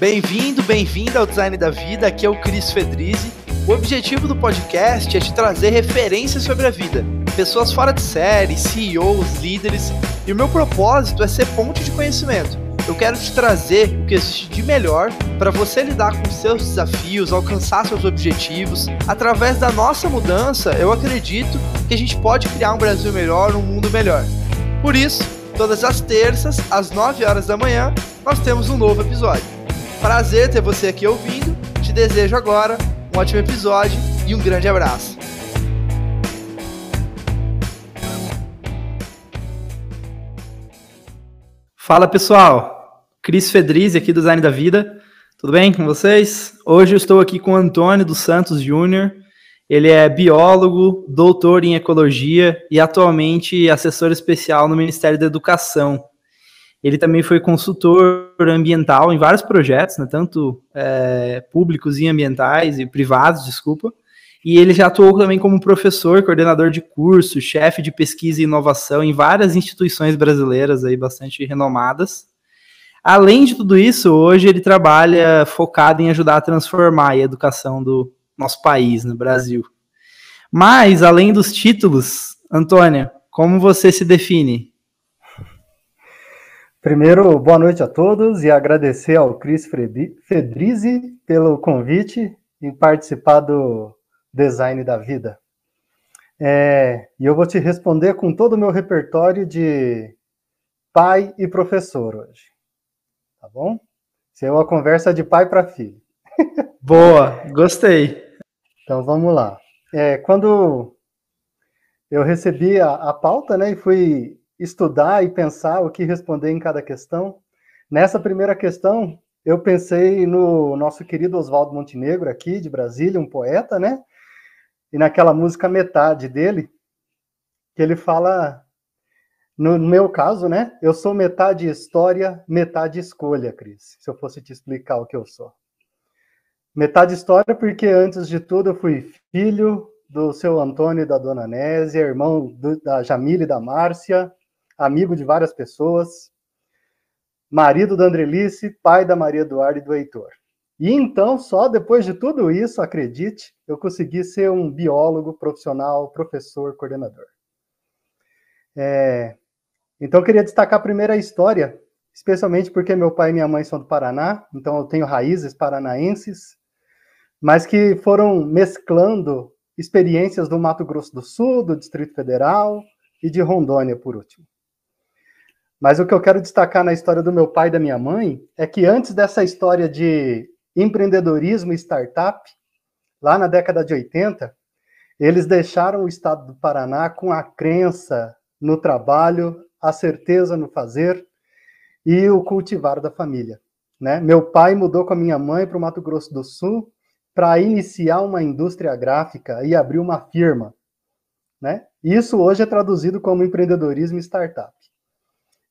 Bem-vindo, bem-vinda ao Design da Vida. Aqui é o Cris Fedrizzi. O objetivo do podcast é te trazer referências sobre a vida, pessoas fora de série, CEOs, líderes, e o meu propósito é ser ponte de conhecimento. Eu quero te trazer o que existe de melhor para você lidar com seus desafios, alcançar seus objetivos. Através da nossa mudança, eu acredito que a gente pode criar um Brasil melhor, um mundo melhor. Por isso, todas as terças, às 9 horas da manhã, nós temos um novo episódio. Prazer ter você aqui ouvindo. Te desejo agora um ótimo episódio e um grande abraço. Fala pessoal, Cris Fedrizzi aqui do Design da Vida. Tudo bem com vocês? Hoje eu estou aqui com o Antônio dos Santos Júnior. Ele é biólogo, doutor em ecologia e atualmente assessor especial no Ministério da Educação. Ele também foi consultor ambiental em vários projetos, né, tanto é, públicos e ambientais, e privados, desculpa. E ele já atuou também como professor, coordenador de curso, chefe de pesquisa e inovação em várias instituições brasileiras aí bastante renomadas. Além de tudo isso, hoje ele trabalha focado em ajudar a transformar a educação do nosso país, no Brasil. Mas, além dos títulos, Antônia, como você se define? Primeiro, boa noite a todos e agradecer ao Cris Fedrizzi pelo convite em participar do Design da Vida. É, e eu vou te responder com todo o meu repertório de pai e professor hoje. Tá bom? Isso é uma conversa de pai para filho. Boa, gostei. Então vamos lá. É, quando eu recebi a, a pauta, né, e fui estudar e pensar o que responder em cada questão. Nessa primeira questão, eu pensei no nosso querido Oswaldo Montenegro, aqui de Brasília, um poeta, né? E naquela música Metade dele, que ele fala, no meu caso, né? Eu sou metade história, metade escolha, Cris, se eu fosse te explicar o que eu sou. Metade história, porque antes de tudo eu fui filho do seu Antônio e da dona Nésia, irmão do, da Jamile e da Márcia, amigo de várias pessoas, marido da Andrelice, pai da Maria Eduarda e do Heitor. E então, só depois de tudo isso, acredite, eu consegui ser um biólogo profissional, professor, coordenador. É, então, eu queria destacar primeiro a história, especialmente porque meu pai e minha mãe são do Paraná, então eu tenho raízes paranaenses, mas que foram mesclando experiências do Mato Grosso do Sul, do Distrito Federal e de Rondônia, por último. Mas o que eu quero destacar na história do meu pai e da minha mãe é que antes dessa história de empreendedorismo e startup, lá na década de 80, eles deixaram o estado do Paraná com a crença no trabalho, a certeza no fazer e o cultivar da família. Né? Meu pai mudou com a minha mãe para o Mato Grosso do Sul para iniciar uma indústria gráfica e abrir uma firma. Né? Isso hoje é traduzido como empreendedorismo e startup.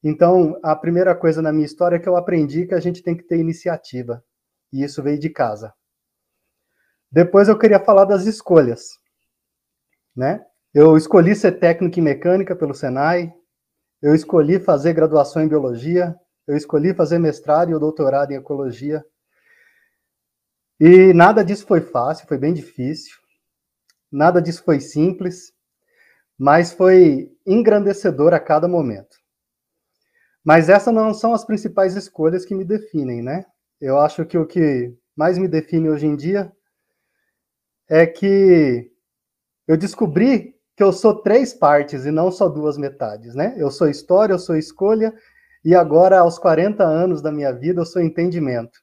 Então, a primeira coisa na minha história é que eu aprendi que a gente tem que ter iniciativa. E isso veio de casa. Depois eu queria falar das escolhas. Né? Eu escolhi ser técnico em mecânica pelo Senai, eu escolhi fazer graduação em biologia, eu escolhi fazer mestrado e doutorado em ecologia. E nada disso foi fácil, foi bem difícil. Nada disso foi simples, mas foi engrandecedor a cada momento. Mas essas não são as principais escolhas que me definem, né? Eu acho que o que mais me define hoje em dia é que eu descobri que eu sou três partes e não só duas metades, né? Eu sou história, eu sou escolha, e agora, aos 40 anos da minha vida, eu sou entendimento.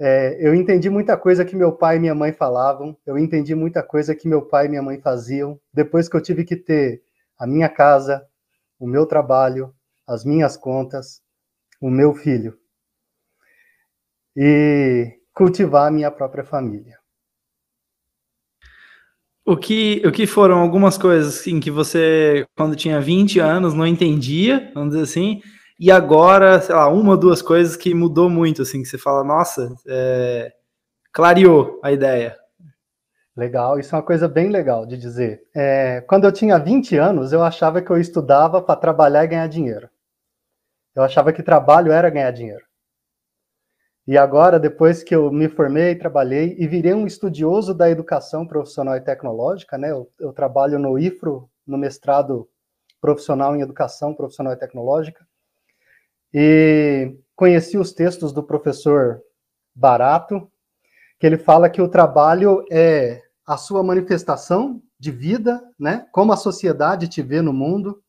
É, eu entendi muita coisa que meu pai e minha mãe falavam, eu entendi muita coisa que meu pai e minha mãe faziam, depois que eu tive que ter a minha casa, o meu trabalho, as minhas contas, o meu filho e cultivar a minha própria família. O que, o que foram algumas coisas assim, que você, quando tinha 20 anos, não entendia, vamos dizer assim, e agora, sei lá, uma ou duas coisas que mudou muito, assim, que você fala, nossa, é, clareou a ideia. Legal, isso é uma coisa bem legal de dizer. É, quando eu tinha 20 anos, eu achava que eu estudava para trabalhar e ganhar dinheiro. Eu achava que trabalho era ganhar dinheiro. E agora, depois que eu me formei, trabalhei e virei um estudioso da educação profissional e tecnológica, né? Eu, eu trabalho no IFRO, no mestrado profissional em educação profissional e tecnológica. E conheci os textos do professor Barato, que ele fala que o trabalho é a sua manifestação de vida, né? Como a sociedade te vê no mundo,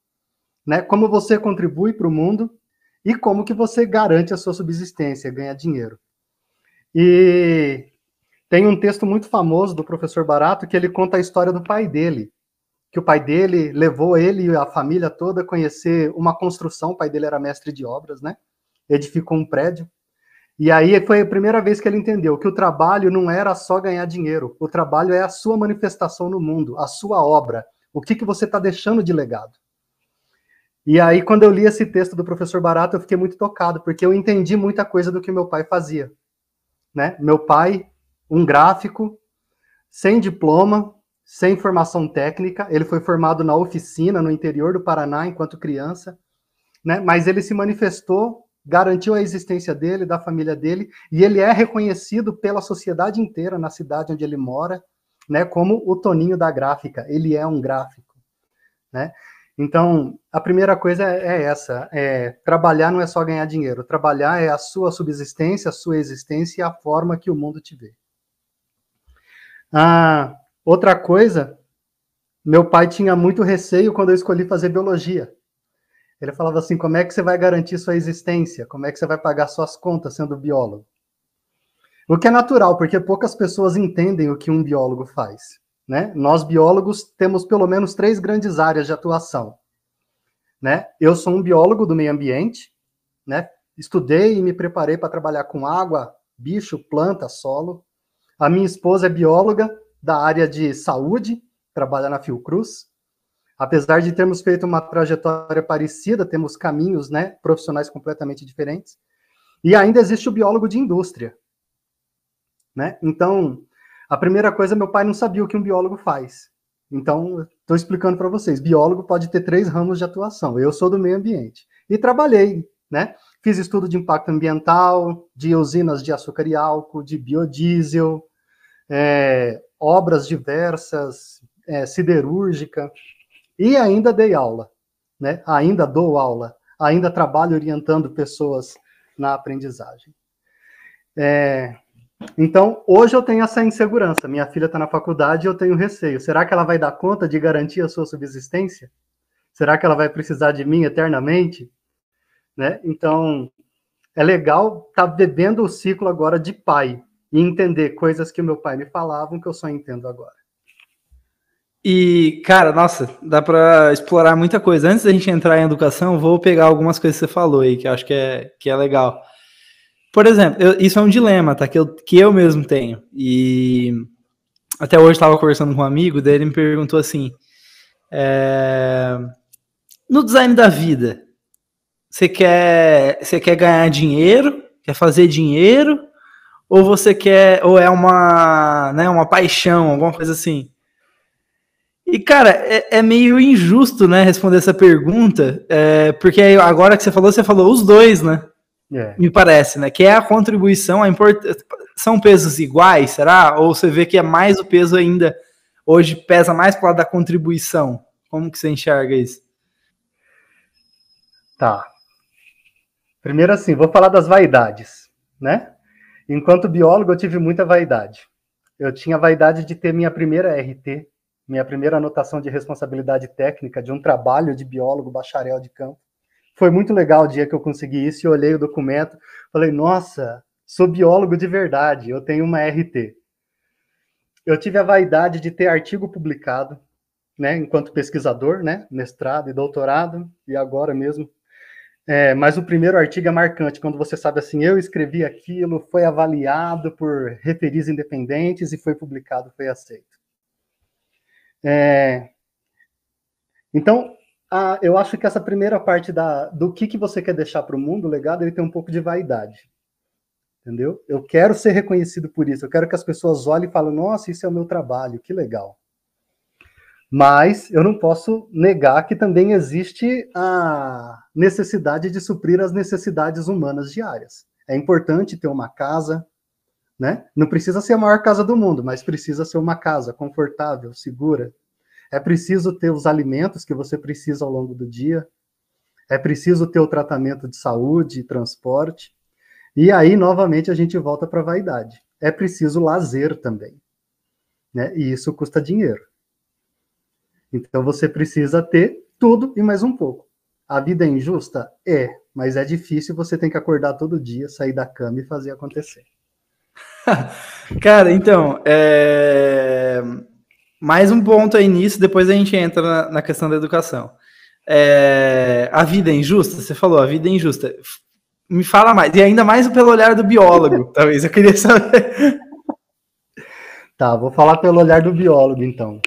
né? Como você contribui para o mundo e como que você garante a sua subsistência, ganha dinheiro. E tem um texto muito famoso do professor Barato que ele conta a história do pai dele, que o pai dele levou ele e a família toda a conhecer uma construção, o pai dele era mestre de obras, né? Edificou um prédio. E aí foi a primeira vez que ele entendeu que o trabalho não era só ganhar dinheiro, o trabalho é a sua manifestação no mundo, a sua obra, o que, que você está deixando de legado. E aí, quando eu li esse texto do professor Barato, eu fiquei muito tocado, porque eu entendi muita coisa do que meu pai fazia. Né? Meu pai, um gráfico, sem diploma, sem formação técnica, ele foi formado na oficina no interior do Paraná enquanto criança, né? mas ele se manifestou, garantiu a existência dele, da família dele, e ele é reconhecido pela sociedade inteira na cidade onde ele mora, né? como o Toninho da gráfica, ele é um gráfico. Né? Então, a primeira coisa é, essa: é, trabalhar não é só ganhar dinheiro, trabalhar é a sua subsistência, a sua existência e a forma que o mundo te vê. Ah, outra coisa, meu pai tinha muito receio quando eu escolhi fazer biologia. Ele falava assim: como é que você vai garantir sua existência? Como é que você vai pagar suas contas sendo biólogo? O que é natural, porque poucas pessoas entendem o que um biólogo faz. Né? Nós, biólogos, temos pelo menos três grandes áreas de atuação. Né? Eu sou um biólogo do meio ambiente, né? estudei e me preparei para trabalhar com água, bicho, planta, solo. A minha esposa é bióloga da área de saúde, trabalha na Fiocruz. Apesar de termos feito uma trajetória parecida, temos caminhos né, profissionais completamente diferentes. E ainda existe o biólogo de indústria. Né? Então, a primeira coisa, meu pai não sabia o que um biólogo faz. Então, estou explicando para vocês. Biólogo pode ter três ramos de atuação. Eu sou do meio ambiente. E trabalhei, né? Fiz estudo de impacto ambiental, de usinas de açúcar e álcool, de biodiesel, é, obras diversas, é, siderúrgica, e ainda dei aula, né? Ainda dou aula, ainda trabalho orientando pessoas na aprendizagem. É, então, hoje eu tenho essa insegurança. Minha filha está na faculdade e eu tenho receio. Será que ela vai dar conta de garantir a sua subsistência? Será que ela vai precisar de mim eternamente? Né? Então, é legal estar tá bebendo o ciclo agora de pai e entender coisas que o meu pai me falavam que eu só entendo agora. E, cara, nossa, dá para explorar muita coisa. Antes da gente entrar em educação, vou pegar algumas coisas que você falou aí, que eu acho que é, que é legal. Por exemplo, eu, isso é um dilema, tá? Que eu, que eu mesmo tenho. E até hoje estava conversando com um amigo, daí ele me perguntou assim: é, no design da vida, você quer, você quer ganhar dinheiro? Quer fazer dinheiro? Ou você quer, ou é uma, né, uma paixão, alguma coisa assim? E, cara, é, é, meio injusto, né, responder essa pergunta, é, porque agora que você falou, você falou os dois, né? É. Me parece, né? Que é a contribuição, a import... são pesos iguais, será? Ou você vê que é mais o peso ainda, hoje pesa mais para lado da contribuição? Como que você enxerga isso? Tá. Primeiro assim, vou falar das vaidades, né? Enquanto biólogo, eu tive muita vaidade. Eu tinha vaidade de ter minha primeira RT, minha primeira anotação de responsabilidade técnica de um trabalho de biólogo bacharel de campo. Foi muito legal o dia que eu consegui isso e olhei o documento, falei, nossa, sou biólogo de verdade, eu tenho uma RT. Eu tive a vaidade de ter artigo publicado, né, enquanto pesquisador, né, mestrado e doutorado, e agora mesmo. É, mas o primeiro artigo é marcante, quando você sabe assim, eu escrevi aquilo, foi avaliado por referis independentes e foi publicado, foi aceito. É, então, ah, eu acho que essa primeira parte da, do que, que você quer deixar para o mundo, o legado, ele tem um pouco de vaidade. Entendeu? Eu quero ser reconhecido por isso. Eu quero que as pessoas olhem e falem: nossa, isso é o meu trabalho, que legal. Mas eu não posso negar que também existe a necessidade de suprir as necessidades humanas diárias. É importante ter uma casa, né? Não precisa ser a maior casa do mundo, mas precisa ser uma casa confortável, segura. É preciso ter os alimentos que você precisa ao longo do dia. É preciso ter o tratamento de saúde, transporte. E aí, novamente, a gente volta para a vaidade. É preciso lazer também. Né? E isso custa dinheiro. Então você precisa ter tudo e mais um pouco. A vida é injusta? É, mas é difícil, você tem que acordar todo dia, sair da cama e fazer acontecer. Cara, então, é... mais um ponto aí nisso, depois a gente entra na, na questão da educação. É... A vida é injusta? Você falou, a vida é injusta. Me fala mais, e ainda mais pelo olhar do biólogo, talvez, eu queria saber. Tá, vou falar pelo olhar do biólogo, então.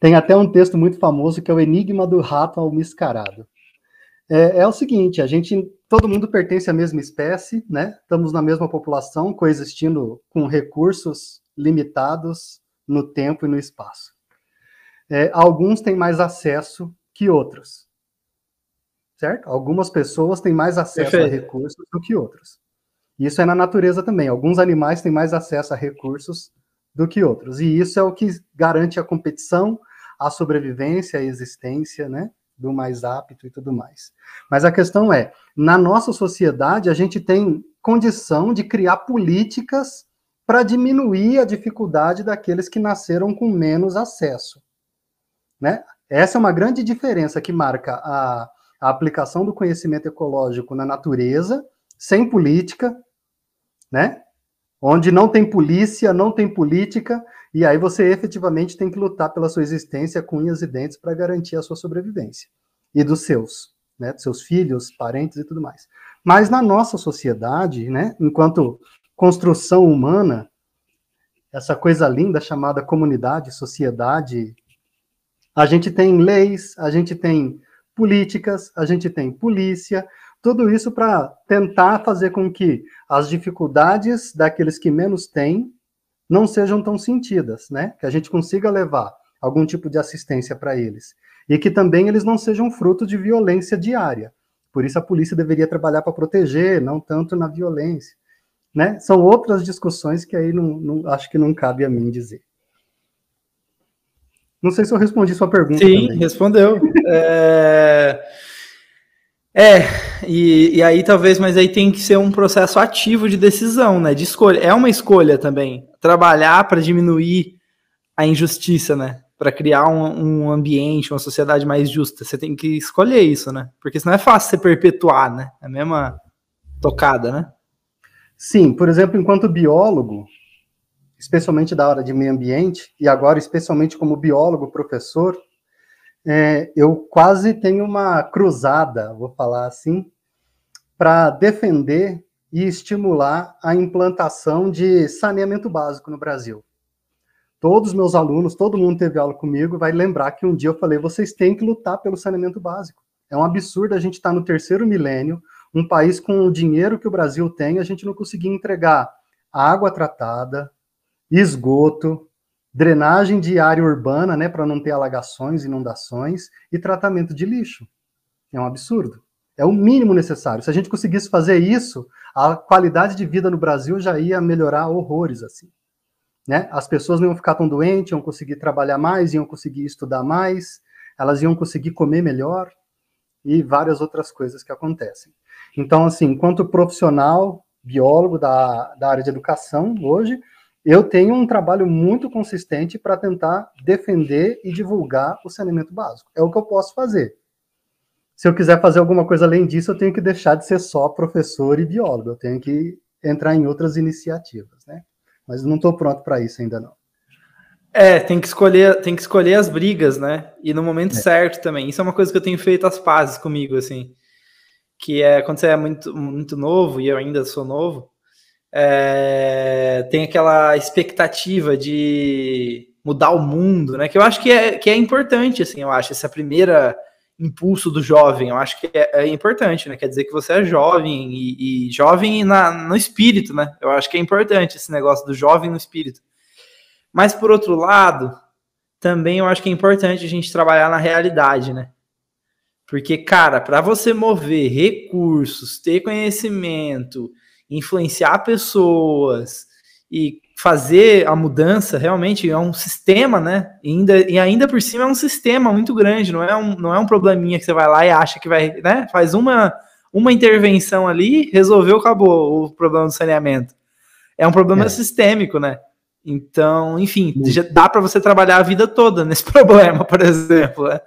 Tem até um texto muito famoso que é o Enigma do Rato ao Mascarado. É, é, o seguinte, a gente, todo mundo pertence à mesma espécie, né? Estamos na mesma população, coexistindo com recursos limitados no tempo e no espaço. É, alguns têm mais acesso que outros, certo? Algumas pessoas têm mais acesso Perfeito. a recursos do que outros. Isso é na natureza também. Alguns animais têm mais acesso a recursos do que outros. E isso é o que garante a competição, a sobrevivência, a existência, né? Do mais apto e tudo mais. Mas a questão é, na nossa sociedade, a gente tem condição de criar políticas para diminuir a dificuldade daqueles que nasceram com menos acesso. Né? Essa é uma grande diferença que marca a, a aplicação do conhecimento ecológico na natureza, sem política, né? onde não tem polícia, não tem política, e aí você efetivamente tem que lutar pela sua existência com unhas e dentes para garantir a sua sobrevivência e dos seus, né, dos seus filhos, parentes e tudo mais. Mas na nossa sociedade, né, enquanto construção humana, essa coisa linda chamada comunidade, sociedade, a gente tem leis, a gente tem políticas, a gente tem polícia, tudo isso para tentar fazer com que as dificuldades daqueles que menos têm não sejam tão sentidas, né? Que a gente consiga levar algum tipo de assistência para eles. E que também eles não sejam fruto de violência diária. Por isso a polícia deveria trabalhar para proteger, não tanto na violência. Né? São outras discussões que aí não, não, acho que não cabe a mim dizer. Não sei se eu respondi sua pergunta. Sim, também. respondeu. é... É, e, e aí talvez, mas aí tem que ser um processo ativo de decisão, né? De escolha. É uma escolha também. Trabalhar para diminuir a injustiça, né? Para criar um, um, ambiente, uma sociedade mais justa. Você tem que escolher isso, né? Porque senão é fácil você perpetuar, né? É a mesma tocada, né? Sim, por exemplo, enquanto biólogo, especialmente da área de meio ambiente, e agora especialmente como biólogo professor, é, eu quase tenho uma cruzada, vou falar assim, para defender e estimular a implantação de saneamento básico no Brasil. Todos os meus alunos, todo mundo teve aula comigo, vai lembrar que um dia eu falei: vocês têm que lutar pelo saneamento básico. É um absurdo a gente estar tá no terceiro milênio, um país com o dinheiro que o Brasil tem, a gente não conseguir entregar água tratada, esgoto, drenagem de área urbana, né, para não ter alagações, inundações, e tratamento de lixo. É um absurdo. É o mínimo necessário. Se a gente conseguisse fazer isso, a qualidade de vida no Brasil já ia melhorar horrores assim. Né? As pessoas não iam ficar tão doentes, iam conseguir trabalhar mais, iam conseguir estudar mais, elas iam conseguir comer melhor e várias outras coisas que acontecem. Então, assim, enquanto profissional, biólogo da, da área de educação hoje, eu tenho um trabalho muito consistente para tentar defender e divulgar o saneamento básico. É o que eu posso fazer. Se eu quiser fazer alguma coisa além disso, eu tenho que deixar de ser só professor e biólogo. Eu tenho que entrar em outras iniciativas, né? Mas não estou pronto para isso ainda não. É, tem que escolher, tem que escolher as brigas, né? E no momento é. certo também. Isso é uma coisa que eu tenho feito as pazes comigo, assim. Que é quando você é muito, muito novo, e eu ainda sou novo, é, tem aquela expectativa de mudar o mundo, né? Que eu acho que é, que é importante, assim, eu acho, essa primeira impulso do jovem, eu acho que é, é importante, né? Quer dizer que você é jovem e, e jovem na, no espírito, né? Eu acho que é importante esse negócio do jovem no espírito. Mas por outro lado, também eu acho que é importante a gente trabalhar na realidade, né? Porque, cara, para você mover recursos, ter conhecimento, influenciar pessoas e fazer a mudança realmente é um sistema, né? E ainda, e ainda por cima é um sistema muito grande, não é um, não é um probleminha que você vai lá e acha que vai, né? Faz uma, uma intervenção ali, resolveu, acabou o problema do saneamento. É um problema é. sistêmico, né? Então, enfim, já dá para você trabalhar a vida toda nesse problema, por exemplo. Né?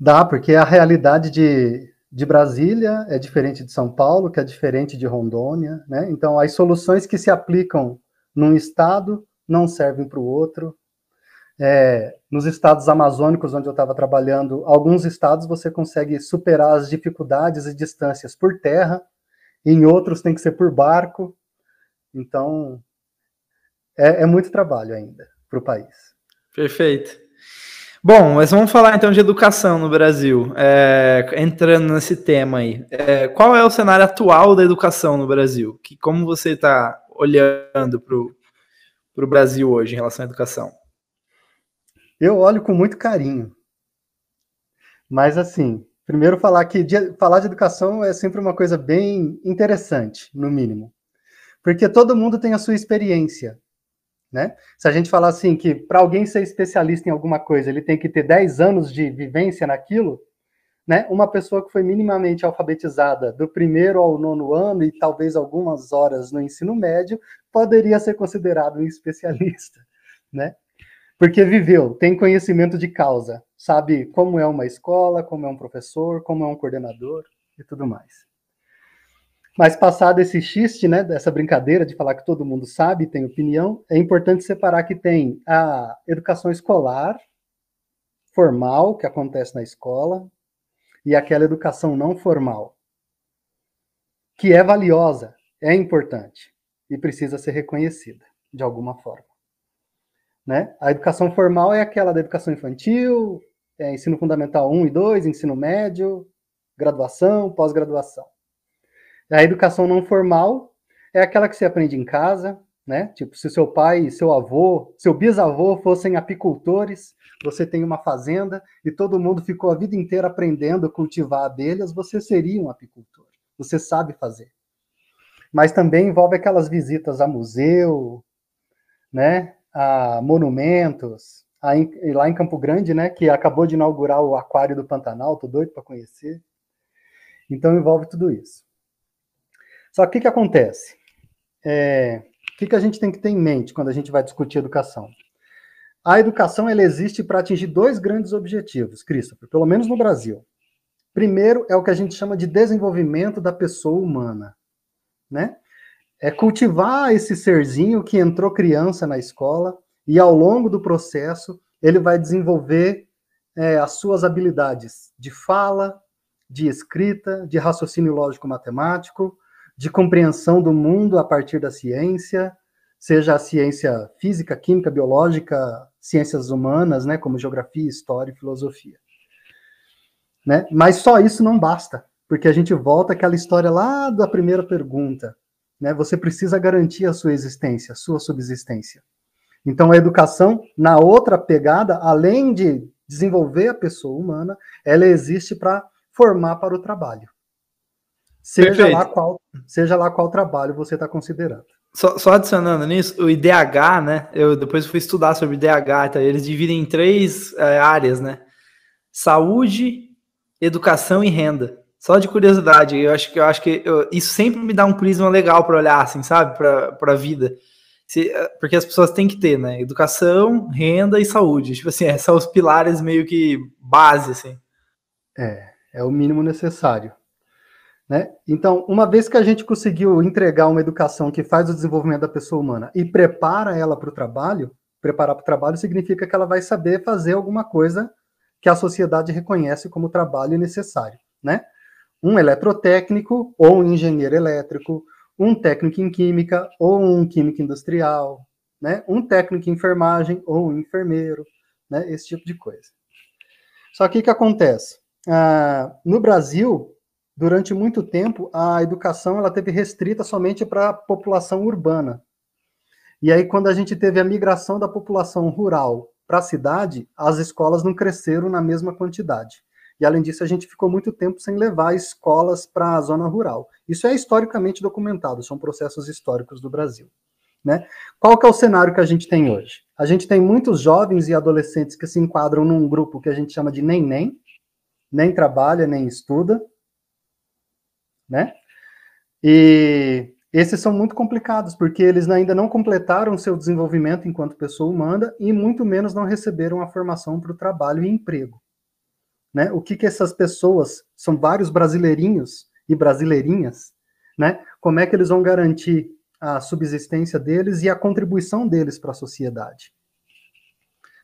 Dá, porque a realidade de, de Brasília é diferente de São Paulo, que é diferente de Rondônia, né? Então, as soluções que se aplicam num estado não servem para o outro. É, nos estados amazônicos, onde eu estava trabalhando, alguns estados você consegue superar as dificuldades e distâncias por terra, em outros tem que ser por barco. Então, é, é muito trabalho ainda para o país. Perfeito. Bom, mas vamos falar então de educação no Brasil. É, entrando nesse tema aí, é, qual é o cenário atual da educação no Brasil? Que, como você está olhando para o Brasil hoje em relação à educação? Eu olho com muito carinho. Mas assim, primeiro falar que de, falar de educação é sempre uma coisa bem interessante, no mínimo. Porque todo mundo tem a sua experiência. Né? Se a gente falar assim que para alguém ser especialista em alguma coisa, ele tem que ter 10 anos de vivência naquilo, né? Uma pessoa que foi minimamente alfabetizada do primeiro ao nono ano e talvez algumas horas no ensino médio poderia ser considerado um especialista, né? Porque viveu, tem conhecimento de causa, sabe como é uma escola, como é um professor, como é um coordenador e tudo mais. Mas passado esse xiste, né, dessa brincadeira de falar que todo mundo sabe, tem opinião, é importante separar que tem a educação escolar, formal, que acontece na escola, e aquela educação não formal, que é valiosa, é importante e precisa ser reconhecida de alguma forma. Né? A educação formal é aquela da educação infantil, é ensino fundamental 1 e 2, ensino médio, graduação, pós-graduação. A educação não formal é aquela que se aprende em casa, né? Tipo, se seu pai, seu avô, seu bisavô fossem apicultores, você tem uma fazenda e todo mundo ficou a vida inteira aprendendo a cultivar abelhas, você seria um apicultor. Você sabe fazer. Mas também envolve aquelas visitas a museu, né? A monumentos, a, lá em Campo Grande, né? Que acabou de inaugurar o Aquário do Pantanal, tô doido para conhecer. Então envolve tudo isso. Só que o que, acontece? É, o que, a gente tem que ter em mente quando a gente vai discutir educação? A educação ela existe para atingir dois grandes objetivos, Christopher, pelo menos no Brasil. Primeiro é o que a gente chama de desenvolvimento da pessoa humana, né? É cultivar esse serzinho que entrou criança na escola e ao longo do processo ele vai desenvolver é, as suas habilidades de fala, de escrita, de raciocínio lógico-matemático, de compreensão do mundo a partir da ciência, seja a ciência física, química, biológica, ciências humanas, né, como geografia, história e filosofia. Né? Mas só isso não basta, porque a gente volta àquela história lá da primeira pergunta. Né? Você precisa garantir a sua existência, a sua subsistência. Então, a educação, na outra pegada, além de desenvolver a pessoa humana, ela existe para formar para o trabalho. Seja lá, qual, seja lá qual trabalho você está considerando. Só, só, adicionando nisso, o IDH, né? Eu depois fui estudar sobre IDH, tá? eles dividem em três é, áreas, né? Saúde, educação e renda. Só de curiosidade, eu acho que eu acho que eu, isso sempre me dá um prisma legal para olhar, assim, sabe, para a vida. Se, é, porque as pessoas têm que ter, né? Educação, renda e saúde. Tipo assim, são os pilares meio que base, assim. É, é o mínimo necessário. Né? Então, uma vez que a gente conseguiu entregar uma educação que faz o desenvolvimento da pessoa humana e prepara ela para o trabalho, preparar para o trabalho significa que ela vai saber fazer alguma coisa que a sociedade reconhece como trabalho necessário. Né? Um eletrotécnico ou um engenheiro elétrico, um técnico em química ou um químico industrial, né? um técnico em enfermagem ou um enfermeiro, né? esse tipo de coisa. Só que o que acontece? Ah, no Brasil, durante muito tempo, a educação ela teve restrita somente para a população urbana. E aí, quando a gente teve a migração da população rural para a cidade, as escolas não cresceram na mesma quantidade. E além disso, a gente ficou muito tempo sem levar escolas para a zona rural. Isso é historicamente documentado, são processos históricos do Brasil. Né? Qual que é o cenário que a gente tem hoje? A gente tem muitos jovens e adolescentes que se enquadram num grupo que a gente chama de nem-nem, nem trabalha, nem estuda, né? E esses são muito complicados, porque eles ainda não completaram seu desenvolvimento enquanto pessoa humana e muito menos não receberam a formação para o trabalho e emprego. Né? O que, que essas pessoas, são vários brasileirinhos e brasileirinhas, né? como é que eles vão garantir a subsistência deles e a contribuição deles para a sociedade?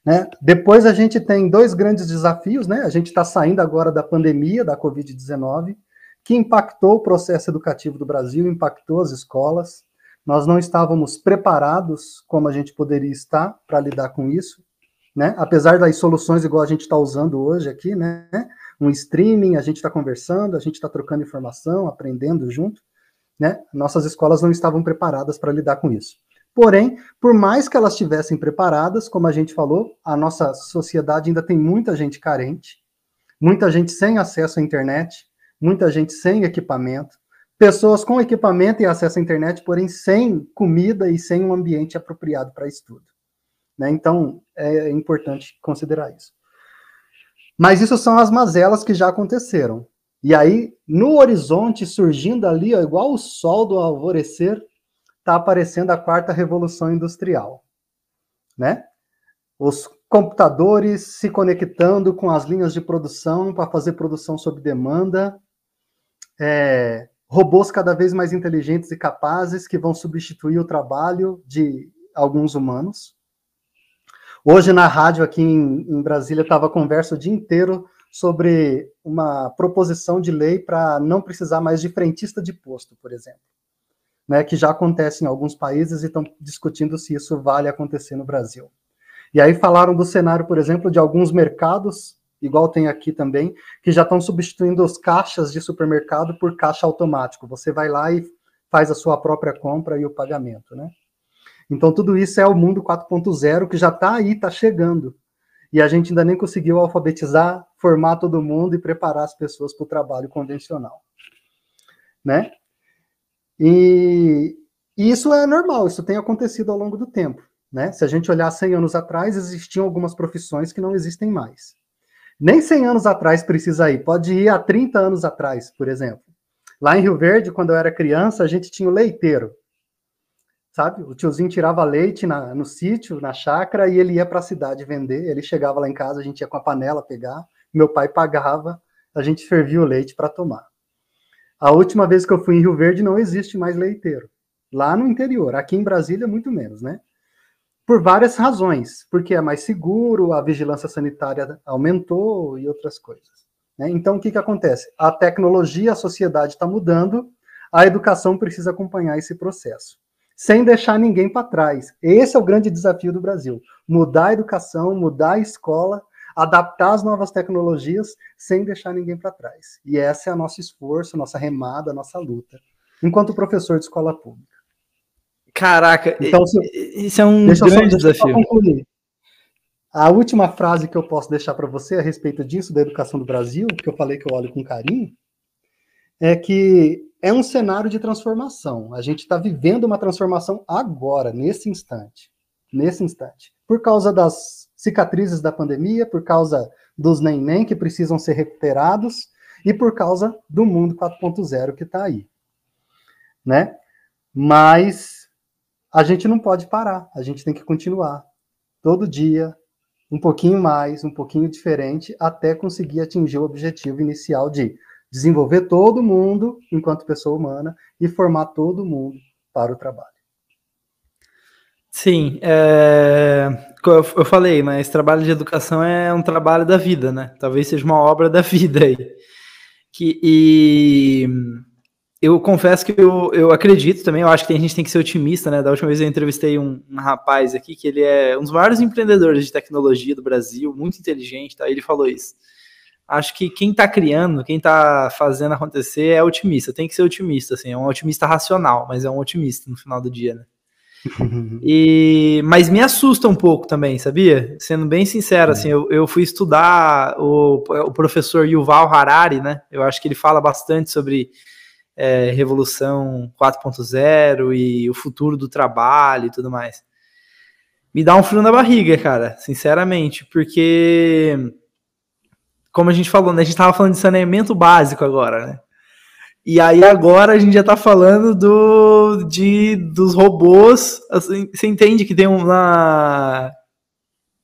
Né? Depois a gente tem dois grandes desafios, né? A gente está saindo agora da pandemia, da Covid-19, que impactou o processo educativo do Brasil, impactou as escolas. Nós não estávamos preparados como a gente poderia estar para lidar com isso, né? Apesar das soluções igual a gente está usando hoje aqui, né? Um streaming, a gente está conversando, a gente está trocando informação, aprendendo junto, né? Nossas escolas não estavam preparadas para lidar com isso. Porém, por mais que elas estivessem preparadas, como a gente falou, a nossa sociedade ainda tem muita gente carente, muita gente sem acesso à internet, muita gente sem equipamento, pessoas com equipamento e acesso à internet, porém sem comida e sem um ambiente apropriado para estudo. Né? Então, é importante considerar isso. Mas isso são as mazelas que já aconteceram. E aí, no horizonte, surgindo ali, ó, igual o sol do alvorecer, está aparecendo a quarta revolução industrial. Né? Os computadores se conectando com as linhas de produção para fazer produção sob demanda, é, robôs cada vez mais inteligentes e capazes que vão substituir o trabalho de alguns humanos. Hoje na rádio aqui em, em Brasília estava conversa o dia inteiro sobre uma proposição de lei para não precisar mais de frentista de posto, por exemplo, né, que já acontece em alguns países e estão discutindo se isso vale acontecer no Brasil. E aí falaram do cenário, por exemplo, de alguns mercados igual tem aqui também, que já estão substituindo os caixas de supermercado por caixa automático. Você vai lá e faz a sua própria compra e o pagamento, né? Então, tudo isso é o mundo 4.0 que já está aí, está chegando. E a gente ainda nem conseguiu alfabetizar, formar todo mundo e preparar as pessoas para o trabalho convencional. Né? E, isso é normal, isso tem acontecido ao longo do tempo. Né? Se a gente olhar 100 anos atrás, existiam algumas profissões que não existem mais. Nem 100 anos atrás precisa ir, pode ir há 30 anos atrás, por exemplo. Lá em Rio Verde, quando eu era criança, a gente tinha o leiteiro. Sabe? O tiozinho tirava leite na, no sítio, na chácara, e ele ia para a cidade vender. Ele chegava lá em casa, a gente ia com a panela pegar, meu pai pagava, a gente fervia o leite para tomar. A última vez que eu fui em Rio Verde não existe mais leiteiro. Lá no interior, aqui em Brasília, muito menos, né? Por várias razões, porque é mais seguro, a vigilância sanitária aumentou e outras coisas. Né? Então, o que, que acontece? A tecnologia, a sociedade está mudando, a educação precisa acompanhar esse processo, sem deixar ninguém para trás. Esse é o grande desafio do Brasil: mudar a educação, mudar a escola, adaptar as novas tecnologias, sem deixar ninguém para trás. E esse é o nosso esforço, nossa remada, nossa luta, enquanto professor de escola pública. Caraca, então, se, isso é um grande só, desafio. A última frase que eu posso deixar para você a respeito disso, da educação do Brasil, que eu falei que eu olho com carinho, é que é um cenário de transformação. A gente está vivendo uma transformação agora, nesse instante. Nesse instante. Por causa das cicatrizes da pandemia, por causa dos neném que precisam ser recuperados e por causa do mundo 4.0 que está aí. Né? Mas a gente não pode parar, a gente tem que continuar. Todo dia, um pouquinho mais, um pouquinho diferente, até conseguir atingir o objetivo inicial de desenvolver todo mundo enquanto pessoa humana e formar todo mundo para o trabalho. Sim, é... eu falei, mas trabalho de educação é um trabalho da vida, né? Talvez seja uma obra da vida aí. Que, e eu confesso que eu, eu acredito também, eu acho que a gente tem que ser otimista, né? Da última vez eu entrevistei um, um, rapaz aqui que ele é um dos maiores empreendedores de tecnologia do Brasil, muito inteligente, tá? Ele falou isso. Acho que quem está criando, quem está fazendo acontecer é otimista, tem que ser otimista, assim, é um otimista racional, mas é um otimista no final do dia, né? E, mas me assusta um pouco também, sabia? Sendo bem sincero, assim, eu, eu fui estudar o, o professor Yuval Harari, né? Eu acho que ele fala bastante sobre é, Revolução 4.0 e o futuro do trabalho e tudo mais. Me dá um frio na barriga, cara, sinceramente, porque, como a gente falou, né, a gente tava falando de saneamento básico agora, né? E aí agora a gente já tá falando do, de, dos robôs, assim, você entende que tem uma,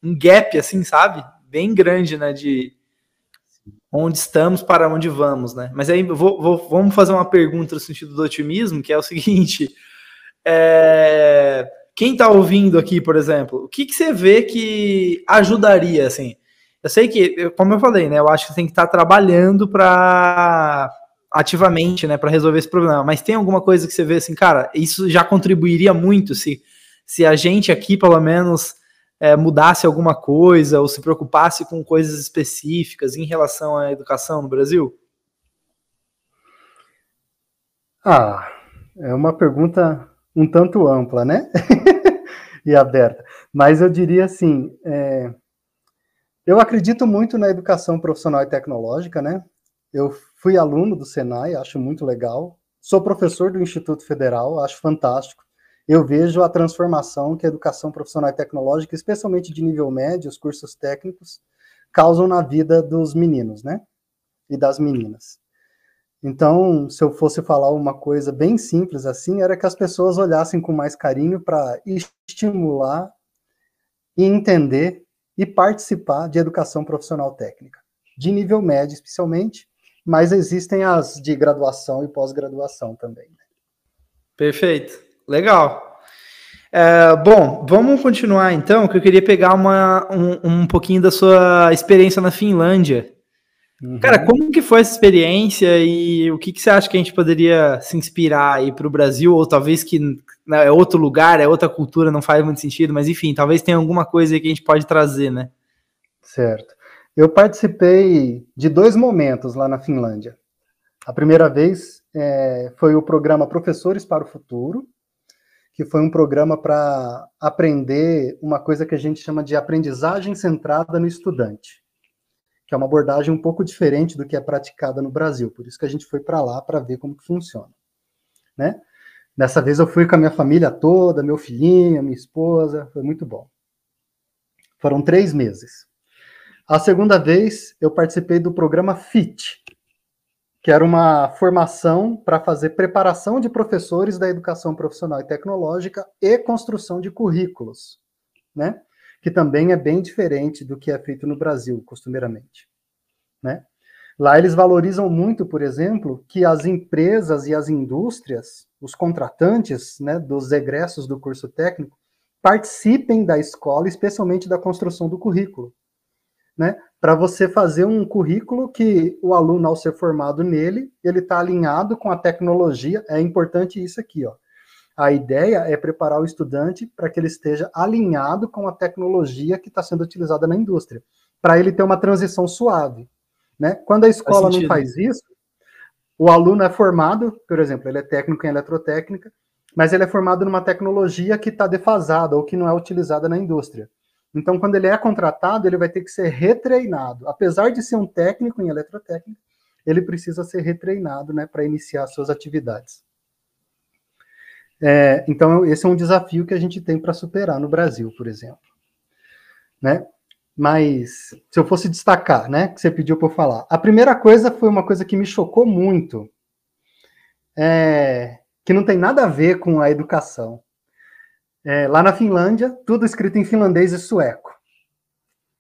um gap, assim, sabe? Bem grande, né, de onde estamos para onde vamos, né? Mas aí vou, vou, vamos fazer uma pergunta no sentido do otimismo, que é o seguinte, é, quem tá ouvindo aqui, por exemplo, o que, que você vê que ajudaria, assim? Eu sei que, como eu falei, né, eu acho que tem que estar tá trabalhando para ativamente, né, para resolver esse problema. Mas tem alguma coisa que você vê assim, cara, isso já contribuiria muito se, se a gente aqui, pelo menos, é, mudasse alguma coisa ou se preocupasse com coisas específicas em relação à educação no Brasil? Ah, é uma pergunta um tanto ampla, né? e aberta. Mas eu diria assim, é, eu acredito muito na educação profissional e tecnológica, né? Eu fui aluno do Senai, acho muito legal. Sou professor do Instituto Federal, acho fantástico. Eu vejo a transformação que a educação profissional e tecnológica, especialmente de nível médio, os cursos técnicos, causam na vida dos meninos, né? E das meninas. Então, se eu fosse falar uma coisa bem simples assim, era que as pessoas olhassem com mais carinho para estimular e entender e participar de educação profissional técnica, de nível médio especialmente, mas existem as de graduação e pós-graduação também. Né? Perfeito, legal. É, bom, vamos continuar então, que eu queria pegar uma, um, um pouquinho da sua experiência na Finlândia. Uhum. Cara, como que foi essa experiência e o que, que você acha que a gente poderia se inspirar aí para o Brasil, ou talvez que né, é outro lugar, é outra cultura, não faz muito sentido, mas enfim, talvez tenha alguma coisa aí que a gente pode trazer, né? Certo. Eu participei de dois momentos lá na Finlândia. A primeira vez é, foi o programa Professores para o Futuro, que foi um programa para aprender uma coisa que a gente chama de aprendizagem centrada no estudante, que é uma abordagem um pouco diferente do que é praticada no Brasil. Por isso que a gente foi para lá para ver como que funciona, né? Dessa vez eu fui com a minha família toda, meu filhinho, minha esposa, foi muito bom. Foram três meses. A segunda vez, eu participei do programa FIT, que era uma formação para fazer preparação de professores da educação profissional e tecnológica e construção de currículos, né? Que também é bem diferente do que é feito no Brasil, costumeiramente, né? Lá eles valorizam muito, por exemplo, que as empresas e as indústrias, os contratantes, né, dos egressos do curso técnico, participem da escola, especialmente da construção do currículo né? Para você fazer um currículo que o aluno, ao ser formado nele, ele está alinhado com a tecnologia. É importante isso aqui, ó. A ideia é preparar o estudante para que ele esteja alinhado com a tecnologia que está sendo utilizada na indústria, para ele ter uma transição suave. Né? Quando a escola faz não faz isso, o aluno é formado, por exemplo, ele é técnico em eletrotécnica, mas ele é formado numa tecnologia que está defasada ou que não é utilizada na indústria. Então, quando ele é contratado, ele vai ter que ser retreinado. Apesar de ser um técnico em eletrotécnica, ele precisa ser retreinado né, para iniciar suas atividades. É, então, esse é um desafio que a gente tem para superar no Brasil, por exemplo. Né? Mas, se eu fosse destacar, né, que você pediu para eu falar, a primeira coisa foi uma coisa que me chocou muito, é, que não tem nada a ver com a educação. É, lá na Finlândia, tudo escrito em finlandês e sueco.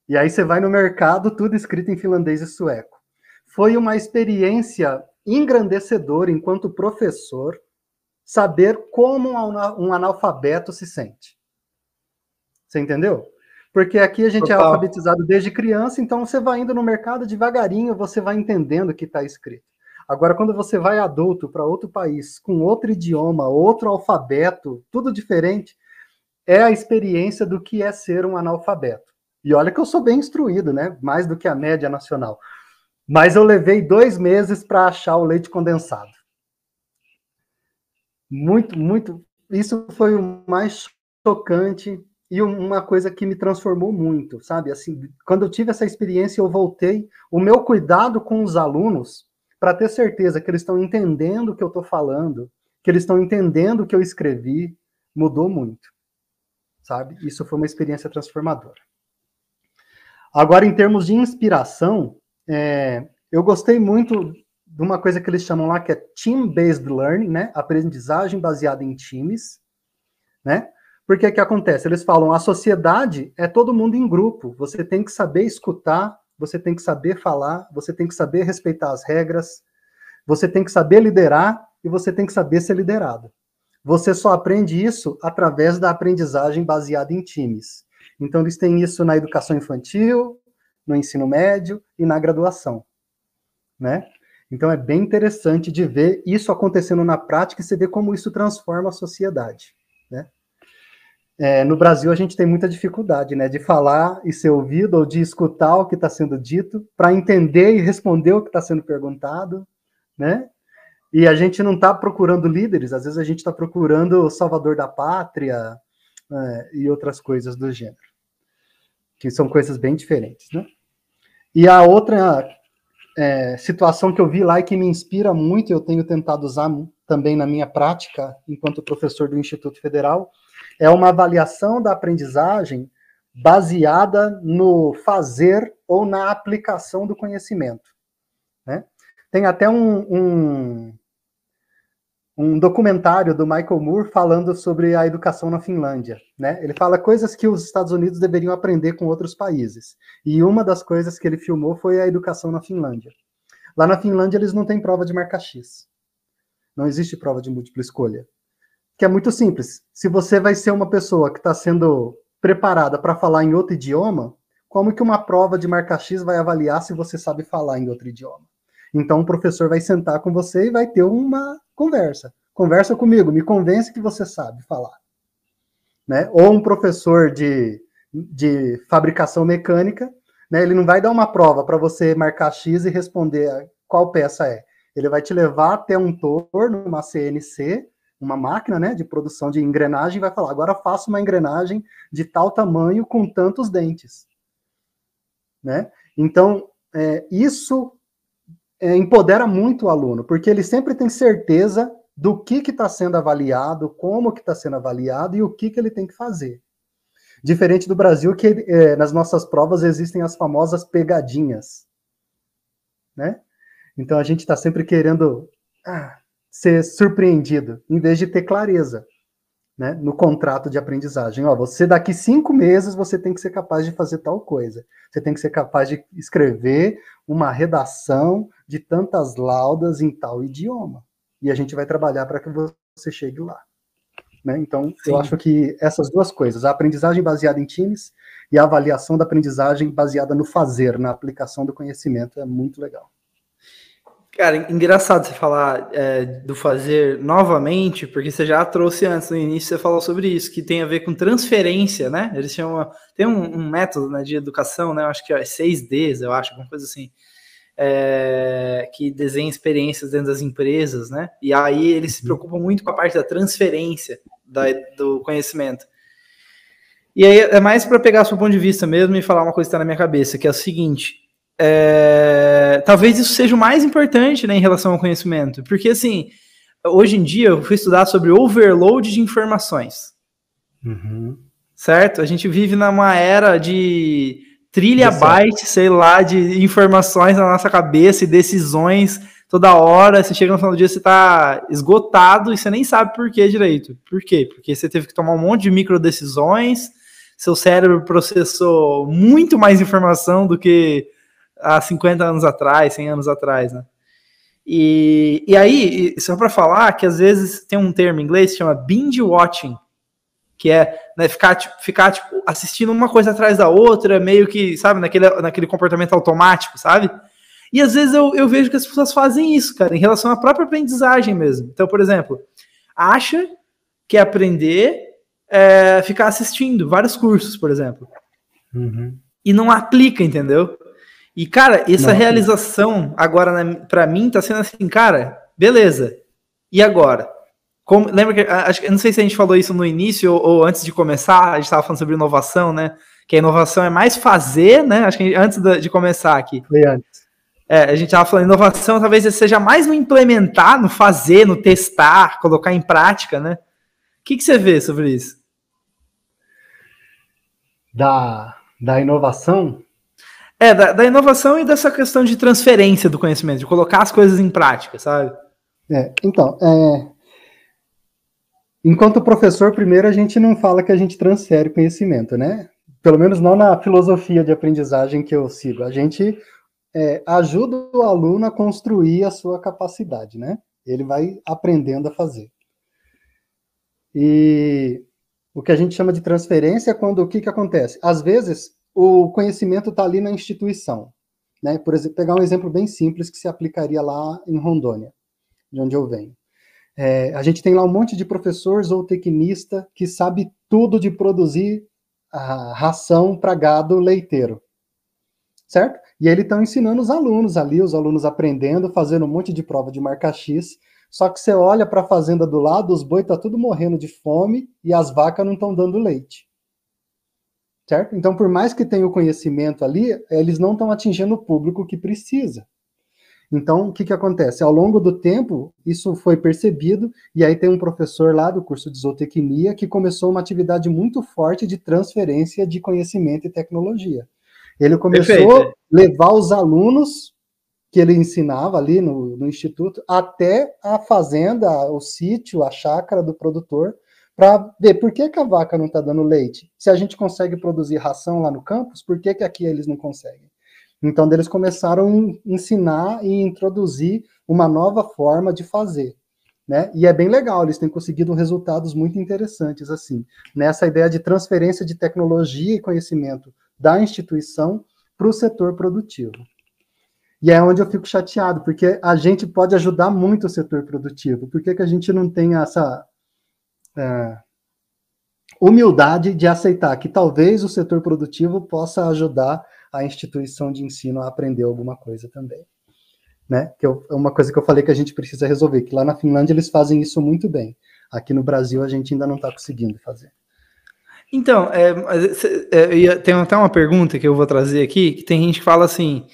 E aí você vai no mercado, tudo escrito em finlandês e sueco. Foi uma experiência engrandecedora enquanto professor saber como um analfabeto se sente. Você entendeu? Porque aqui a gente é Total. é alfabetizado desde criança, então você vai indo no mercado devagarinho, você vai entendendo o que está escrito. Agora, quando você vai adulto para outro país, com outro idioma, outro alfabeto, tudo diferente, é a experiência do que é ser um analfabeto. E olha que eu sou bem instruído, né? Mais do que a média nacional. Mas eu levei dois meses para achar o leite condensado. Muito, muito. isso foi o mais chocante e uma coisa que me transformou muito, sabe? Assim, quando eu tive essa experiência, eu voltei. O meu cuidado com os alunos, para ter certeza que eles estão entendendo o que eu estou falando, que eles estão entendendo o que eu escrevi, mudou muito, sabe? Isso foi uma experiência transformadora. Agora, em termos de inspiração, é, eu gostei muito de uma coisa que eles chamam lá que é team-based learning, né? Aprendizagem baseada em times, né? Porque que acontece? Eles falam, a sociedade é todo mundo em grupo. Você tem que saber escutar, você tem que saber falar, você tem que saber respeitar as regras, você tem que saber liderar e você tem que saber ser liderado. Você só aprende isso através da aprendizagem baseada em times. Então, eles têm isso na educação infantil, no ensino médio e na graduação, né? Então, é bem interessante de ver isso acontecendo na prática e você ver como isso transforma a sociedade, né? É, no Brasil, a gente tem muita dificuldade, né, de falar e ser ouvido ou de escutar o que está sendo dito, para entender e responder o que está sendo perguntado, né? E a gente não está procurando líderes, às vezes a gente está procurando o salvador da pátria é, e outras coisas do gênero, que são coisas bem diferentes, né? E a outra é, situação que eu vi lá e que me inspira muito, eu tenho tentado usar também na minha prática enquanto professor do Instituto Federal, é uma avaliação da aprendizagem baseada no fazer ou na aplicação do conhecimento. Né? Tem até um, um, um, documentário do Michael Moore falando sobre a educação na Finlândia. Né? Ele fala coisas que os Estados Unidos deveriam aprender com outros países. E uma das coisas que ele filmou foi a educação na Finlândia. Lá na Finlândia, eles não têm prova de marca X. Não existe prova de múltipla escolha que é muito simples. Se você vai ser uma pessoa que está sendo preparada para falar em outro idioma, como que uma prova de marca X vai avaliar se você sabe falar em outro idioma? Então o professor vai sentar com você e vai ter uma conversa. Conversa comigo, me convence que você sabe falar. Né? Ou um professor de, de fabricação mecânica, né? ele não vai dar uma prova para você marcar X e responder qual peça é. Ele vai te levar até um torno, uma CNC, uma máquina né, de produção de engrenagem vai falar: agora faça uma engrenagem de tal tamanho com tantos dentes. Né? Então, é, isso é, empodera muito o aluno, porque ele sempre tem certeza do que está sendo avaliado, como que está sendo avaliado e o que, que ele tem que fazer. Diferente do Brasil, que é, nas nossas provas existem as famosas pegadinhas. Né? Então a gente está sempre querendo. Ah, ser surpreendido, em vez de ter clareza né, no contrato de aprendizagem. Ó, você daqui cinco meses você tem que ser capaz de fazer tal coisa. Você tem que ser capaz de escrever uma redação de tantas laudas em tal idioma. E a gente vai trabalhar para que você chegue lá. Né? Então, Sim. eu acho que essas duas coisas, a aprendizagem baseada em times e a avaliação da aprendizagem baseada no fazer, na aplicação do conhecimento, é muito legal. Cara, engraçado você falar é, do fazer novamente, porque você já trouxe antes, no início você falou sobre isso, que tem a ver com transferência, né? Eles chamam, tem um, um método né, de educação, né? Eu acho que é 6Ds, eu acho, alguma coisa assim, é, que desenha experiências dentro das empresas, né? E aí eles se uhum. preocupam muito com a parte da transferência da, do conhecimento. E aí é mais para pegar seu ponto de vista mesmo e falar uma coisa que está na minha cabeça, que é o seguinte: é, talvez isso seja o mais importante né, em relação ao conhecimento, porque assim, hoje em dia eu fui estudar sobre overload de informações. Uhum. Certo? A gente vive numa era de trilhabytes, sei lá, de informações na nossa cabeça e decisões toda hora. Você chega no final do dia, você está esgotado e você nem sabe por que direito. Por quê? Porque você teve que tomar um monte de micro decisões, seu cérebro processou muito mais informação do que há 50 anos atrás, 100 anos atrás, né? E, e aí, só para falar que às vezes tem um termo em inglês que chama binge watching, que é né, ficar, tipo, ficar tipo, assistindo uma coisa atrás da outra, meio que, sabe, naquele, naquele comportamento automático, sabe? E às vezes eu, eu vejo que as pessoas fazem isso, cara, em relação à própria aprendizagem mesmo. Então, por exemplo, acha que é aprender é, ficar assistindo vários cursos, por exemplo. Uhum. E não aplica, entendeu? E, cara, essa Nossa. realização agora para mim tá sendo assim, cara, beleza. E agora? Como, lembra que, acho, não sei se a gente falou isso no início ou, ou antes de começar, a gente estava falando sobre inovação, né? Que a inovação é mais fazer, né? Acho que antes de, de começar aqui. Foi antes. É, a gente estava falando, inovação talvez seja mais no implementar, no fazer, no testar, colocar em prática, né? O que, que você vê sobre isso? Da, da inovação? É, da, da, inovação e dessa questão de transferência do conhecimento, de colocar as coisas em prática, sabe? É, então, é, enquanto professor, primeiro a gente não fala que a gente transfere conhecimento, né? Pelo menos não na filosofia de aprendizagem que eu sigo. A gente é, ajuda o aluno a construir a sua capacidade, né? Ele vai aprendendo a fazer. E o que a gente chama de transferência é quando o que, que acontece? Às vezes, o conhecimento está ali na instituição. Né? Por exemplo, pegar um exemplo bem simples que se aplicaria lá em Rondônia, de onde eu venho. É, a gente tem lá um monte de professor zootecnista que sabe tudo de produzir a ração para gado leiteiro. Certo? E aí eles estão ensinando os alunos ali, os alunos aprendendo, fazendo um monte de prova de marca X. Só que você olha para a fazenda do lado, os boi tá tudo morrendo de fome e as vacas não estão dando leite certo? Então, por mais que tenha o conhecimento ali, eles não estão atingindo o público que precisa. Então, o que, que acontece? Ao longo do tempo, isso foi percebido, e aí tem um professor lá do curso de zootecnia que começou uma atividade muito forte de transferência de conhecimento e tecnologia. Ele começou a levar os alunos que ele ensinava ali no, no instituto até a fazenda, o sítio, a chácara do produtor, para ver por que, que, a vaca não está dando leite. Se a gente consegue produzir ração lá no campus, por que, que aqui eles não conseguem? Então, eles começaram a ensinar e introduzir uma nova forma de fazer. Né? E é bem legal, eles têm conseguido resultados muito interessantes assim, nessa ideia de transferência de tecnologia e conhecimento da instituição para o setor produtivo. E é onde eu fico chateado, porque a gente pode ajudar muito o setor produtivo. Por que, que a gente não tem essa é, humildade de aceitar que talvez o setor produtivo possa ajudar a instituição de ensino a aprender alguma coisa também. Né? Que é uma coisa que eu falei que a gente precisa resolver, que lá na Finlândia eles fazem isso muito bem. Aqui no Brasil a gente ainda não está conseguindo fazer. Então, é, é, tem até uma pergunta que eu vou trazer aqui, que tem gente que fala assim,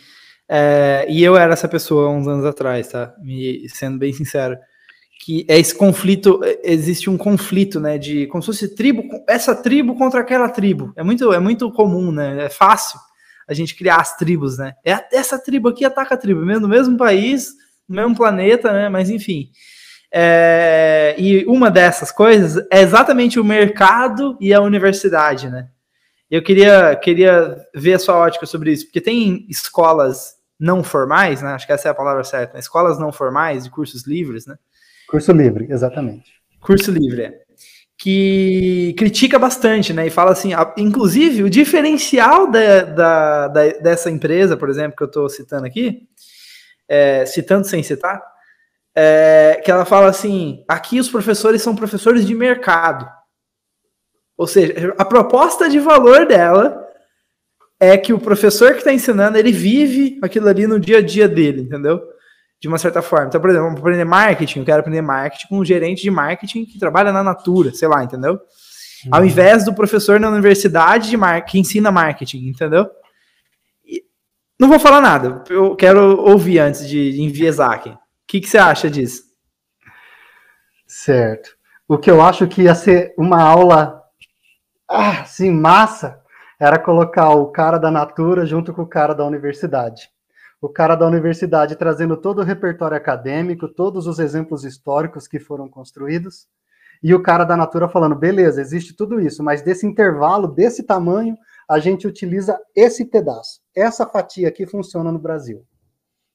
é, e eu era essa pessoa uns anos atrás, tá? Me, sendo bem sincero que é esse conflito, é, existe um conflito, né, de como se fosse tribo, essa tribo contra aquela tribo. É muito, é muito comum, né? É fácil a gente criar as tribos, né? É essa tribo aqui ataca a tribo, mesmo no mesmo país, no mesmo planeta, né? Mas enfim. É, e uma dessas coisas é exatamente o mercado e a universidade, né? Eu queria, queria ver a sua ótica sobre isso, porque tem escolas não formais, né? Acho que essa é a palavra certa, né? escolas não formais de cursos livres, né? Curso livre, exatamente. Curso livre, é. Que critica bastante, né? E fala assim, a, inclusive, o diferencial da, da, da, dessa empresa, por exemplo, que eu estou citando aqui, é, citando sem citar, é, que ela fala assim: aqui os professores são professores de mercado. Ou seja, a proposta de valor dela é que o professor que está ensinando, ele vive aquilo ali no dia a dia dele, entendeu? De uma certa forma. Então, por exemplo, vamos aprender marketing, eu quero aprender marketing com um gerente de marketing que trabalha na Natura, sei lá, entendeu? Uhum. Ao invés do professor na universidade de mar... que ensina marketing, entendeu? E não vou falar nada, eu quero ouvir antes de enviesar aqui. O que, que você acha disso? Certo. O que eu acho que ia ser uma aula ah, assim, massa era colocar o cara da Natura junto com o cara da universidade o cara da universidade trazendo todo o repertório acadêmico, todos os exemplos históricos que foram construídos, e o cara da Natura falando: beleza, existe tudo isso, mas desse intervalo, desse tamanho, a gente utiliza esse pedaço. Essa fatia aqui funciona no Brasil.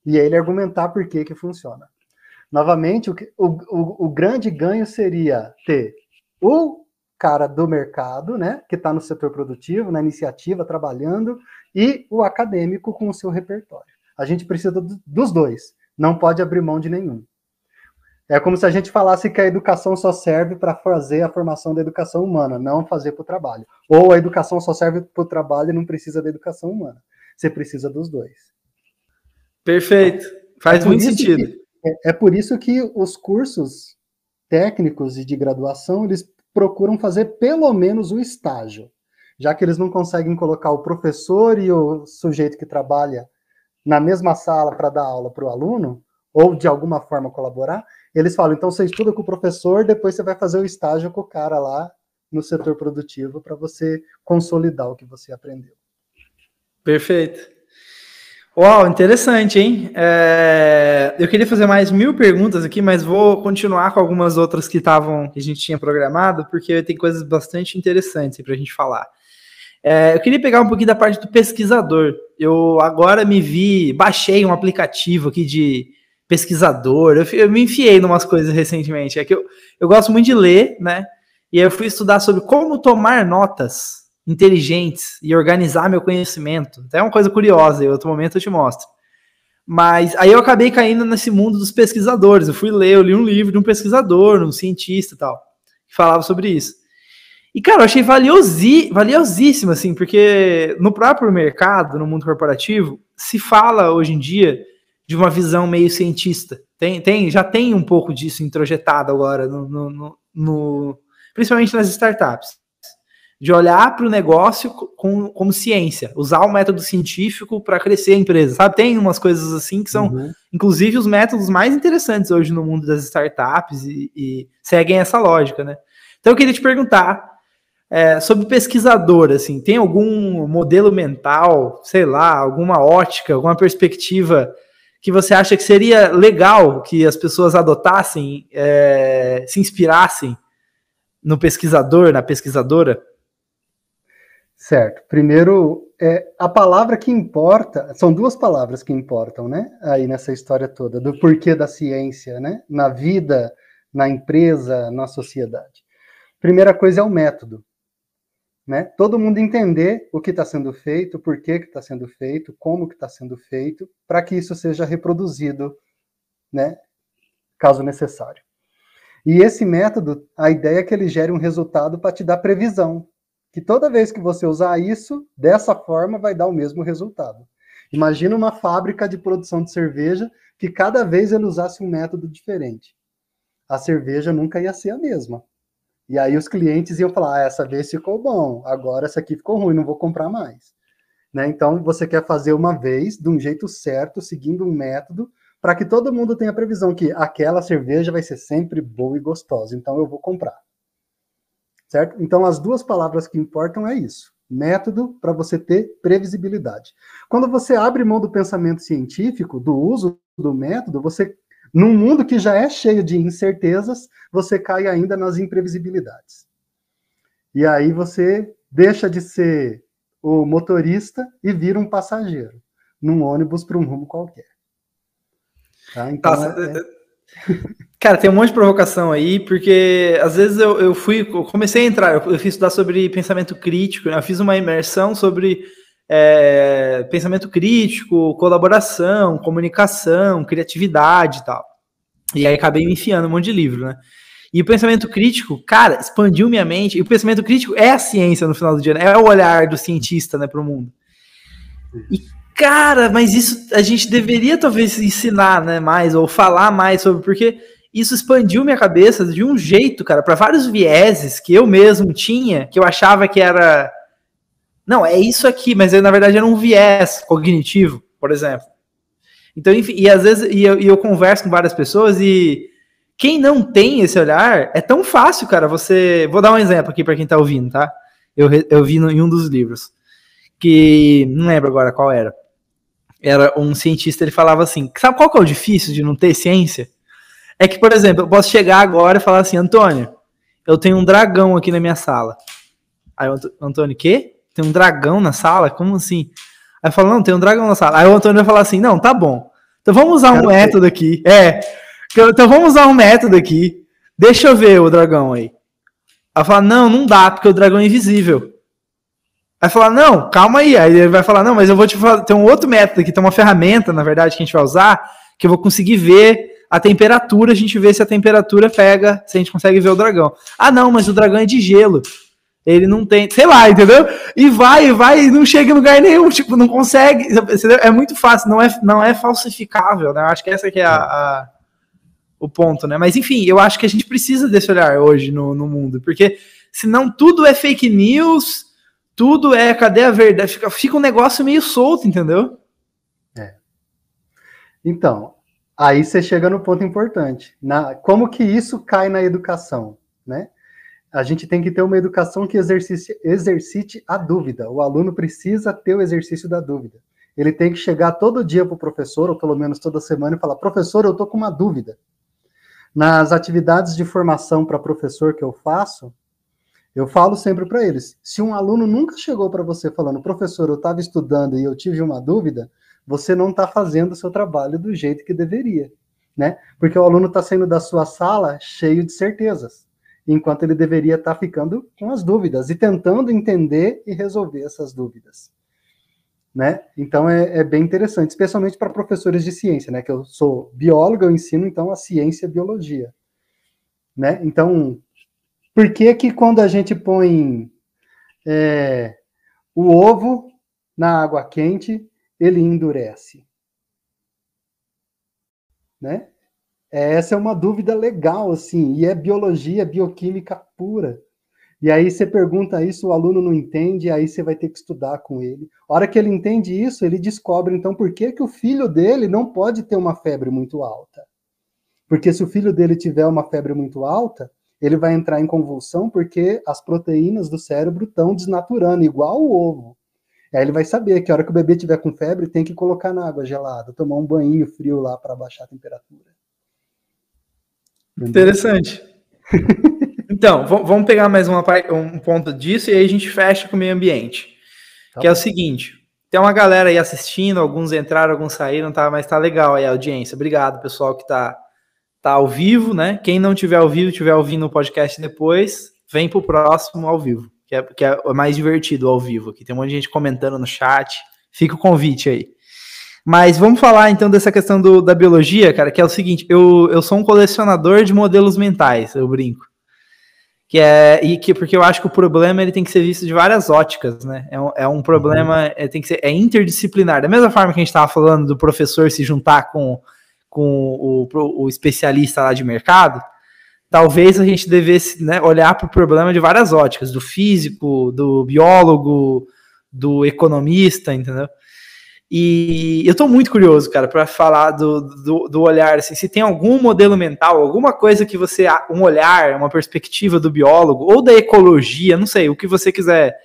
E ele argumentar por que, que funciona. Novamente, o, o, o grande ganho seria ter o cara do mercado, né, que está no setor produtivo, na iniciativa, trabalhando, e o acadêmico com o seu repertório. A gente precisa dos dois, não pode abrir mão de nenhum. É como se a gente falasse que a educação só serve para fazer a formação da educação humana, não fazer para o trabalho. Ou a educação só serve para o trabalho e não precisa da educação humana. Você precisa dos dois. Perfeito. Faz é muito sentido. Que, é, é por isso que os cursos técnicos e de graduação, eles procuram fazer pelo menos o estágio, já que eles não conseguem colocar o professor e o sujeito que trabalha na mesma sala para dar aula para o aluno, ou de alguma forma colaborar, eles falam, então você estuda com o professor, depois você vai fazer o estágio com o cara lá no setor produtivo para você consolidar o que você aprendeu. Perfeito. Uau, interessante, hein? É, eu queria fazer mais mil perguntas aqui, mas vou continuar com algumas outras que estavam que a gente tinha programado, porque tem coisas bastante interessantes para a gente falar. É, eu queria pegar um pouquinho da parte do pesquisador. Eu agora me vi, baixei um aplicativo aqui de pesquisador. Eu, eu me enfiei em umas coisas recentemente. É que eu, eu gosto muito de ler, né? E eu fui estudar sobre como tomar notas inteligentes e organizar meu conhecimento. Até uma coisa curiosa, em outro momento eu te mostro. Mas aí eu acabei caindo nesse mundo dos pesquisadores. Eu fui ler, eu li um livro de um pesquisador, um cientista e tal, que falava sobre isso. E, cara, eu achei valiosi, valiosíssimo, assim, porque no próprio mercado, no mundo corporativo, se fala hoje em dia de uma visão meio cientista. Tem, tem, já tem um pouco disso introjetado agora, no, no, no principalmente nas startups. De olhar para o negócio com, como ciência, usar o método científico para crescer a empresa, sabe? Tem umas coisas assim que são, uhum. inclusive, os métodos mais interessantes hoje no mundo das startups e, e seguem essa lógica, né? Então eu queria te perguntar é, sobre pesquisador, assim, tem algum modelo mental, sei lá, alguma ótica, alguma perspectiva que você acha que seria legal que as pessoas adotassem, é, se inspirassem no pesquisador, na pesquisadora? Certo. Primeiro, é, a palavra que importa, são duas palavras que importam, né? Aí nessa história toda, do porquê da ciência, né? Na vida, na empresa, na sociedade. Primeira coisa é o método né? Todo mundo entender o que está sendo feito, por que está sendo feito, como que está sendo feito, para que isso seja reproduzido, né? Caso necessário. E esse método, a ideia é que ele gere um resultado para te dar previsão, que toda vez que você usar isso, dessa forma vai dar o mesmo resultado. Imagina uma fábrica de produção de cerveja que cada vez ele usasse um método diferente. A cerveja nunca ia ser a mesma. E aí os clientes iam falar: ah, essa vez ficou bom, agora essa aqui ficou ruim, não vou comprar mais. Né? Então você quer fazer uma vez, de um jeito certo, seguindo um método, para que todo mundo tenha a previsão que aquela cerveja vai ser sempre boa e gostosa, então eu vou comprar. Certo? Então as duas palavras que importam é isso. Método para você ter previsibilidade. Quando você abre mão do pensamento científico, do uso do método, você num mundo que já é cheio de incertezas, você cai ainda nas imprevisibilidades. E aí você deixa de ser o motorista e vira um passageiro num ônibus para um rumo qualquer. Tá? Então, Nossa, é, é... Cara, tem um monte de provocação aí, porque às vezes eu, eu fui, eu comecei a entrar, eu, eu fiz estudar sobre pensamento crítico, né? eu fiz uma imersão sobre é, pensamento crítico, colaboração, comunicação, criatividade e tal. E aí acabei me enfiando um monte de livro, né? E o pensamento crítico, cara, expandiu minha mente. E o pensamento crítico é a ciência no final do dia, né? é o olhar do cientista, né, para o mundo. E cara, mas isso a gente deveria talvez ensinar, né, mais ou falar mais sobre, porque isso expandiu minha cabeça de um jeito, cara, para vários vieses que eu mesmo tinha, que eu achava que era não, é isso aqui, mas na verdade era um viés cognitivo, por exemplo. Então, enfim, e às vezes e eu, e eu converso com várias pessoas e quem não tem esse olhar, é tão fácil, cara, você... Vou dar um exemplo aqui para quem tá ouvindo, tá? Eu, eu vi no, em um dos livros, que não lembro agora qual era. Era um cientista, ele falava assim, sabe qual que é o difícil de não ter ciência? É que, por exemplo, eu posso chegar agora e falar assim, Antônio, eu tenho um dragão aqui na minha sala. Aí o Antônio, quê? Tem um dragão na sala? Como assim? Aí eu falo, não, tem um dragão na sala. Aí o Antônio vai falar assim, não, tá bom. Então vamos usar um método aqui. É. Então vamos usar um método aqui. Deixa eu ver o dragão aí. Aí fala, não, não dá, porque o dragão é invisível. Aí fala, não, calma aí. Aí ele vai falar, não, mas eu vou te falar, tem um outro método aqui, tem uma ferramenta, na verdade, que a gente vai usar, que eu vou conseguir ver a temperatura, a gente vê se a temperatura pega, se a gente consegue ver o dragão. Ah, não, mas o dragão é de gelo. Ele não tem, sei lá, entendeu? E vai, vai, e não chega em lugar nenhum, tipo, não consegue. Entendeu? É muito fácil, não é, não é falsificável, né? Acho que essa que é a, a o ponto, né? Mas enfim, eu acho que a gente precisa desse olhar hoje no, no mundo, porque senão tudo é fake news, tudo é cadê a verdade? Fica, fica um negócio meio solto, entendeu? É. Então, aí você chega no ponto importante. Na, como que isso cai na educação, né? A gente tem que ter uma educação que exercite, exercite a dúvida. O aluno precisa ter o exercício da dúvida. Ele tem que chegar todo dia para o professor, ou pelo menos toda semana, e falar: professor, eu estou com uma dúvida. Nas atividades de formação para professor que eu faço, eu falo sempre para eles: se um aluno nunca chegou para você falando, professor, eu estava estudando e eu tive uma dúvida, você não está fazendo o seu trabalho do jeito que deveria, né? Porque o aluno está saindo da sua sala cheio de certezas, enquanto ele deveria estar tá ficando com as dúvidas e tentando entender e resolver essas dúvidas. Né? Então é, é bem interessante, especialmente para professores de ciência, né? Que eu sou biólogo, eu ensino então a ciência e a biologia, né? Então por que que quando a gente põe é, o ovo na água quente, ele endurece? Né? Essa é uma dúvida legal, assim, e é biologia, bioquímica pura. E aí você pergunta isso, o aluno não entende, aí você vai ter que estudar com ele. A hora que ele entende isso, ele descobre, então, por que, que o filho dele não pode ter uma febre muito alta. Porque se o filho dele tiver uma febre muito alta, ele vai entrar em convulsão porque as proteínas do cérebro estão desnaturando, igual o ovo. Aí ele vai saber que a hora que o bebê tiver com febre, tem que colocar na água gelada, tomar um banho frio lá para baixar a temperatura. Interessante. então, vamos pegar mais uma, um ponto disso e aí a gente fecha com o meio ambiente. Tá que bom. é o seguinte: tem uma galera aí assistindo, alguns entraram, alguns saíram, tá, mas tá legal aí a audiência. Obrigado, pessoal, que tá tá ao vivo, né? Quem não tiver ao vivo, tiver ouvindo o podcast depois, vem pro próximo ao vivo, que é, que é mais divertido ao vivo. Aqui tem um monte de gente comentando no chat. Fica o convite aí. Mas vamos falar então dessa questão do, da biologia, cara, que é o seguinte: eu, eu sou um colecionador de modelos mentais, eu brinco. Que é, e que, porque eu acho que o problema ele tem que ser visto de várias óticas, né? É um, é um problema, é, tem que ser, é interdisciplinar. Da mesma forma que a gente estava falando do professor se juntar com com o, o especialista lá de mercado, talvez a gente devesse né, olhar para o problema de várias óticas, do físico, do biólogo, do economista, entendeu? E eu estou muito curioso, cara, para falar do, do, do, olhar, assim, se tem algum modelo mental, alguma coisa que você, um olhar, uma perspectiva do biólogo, ou da ecologia, não sei, o que você quiser,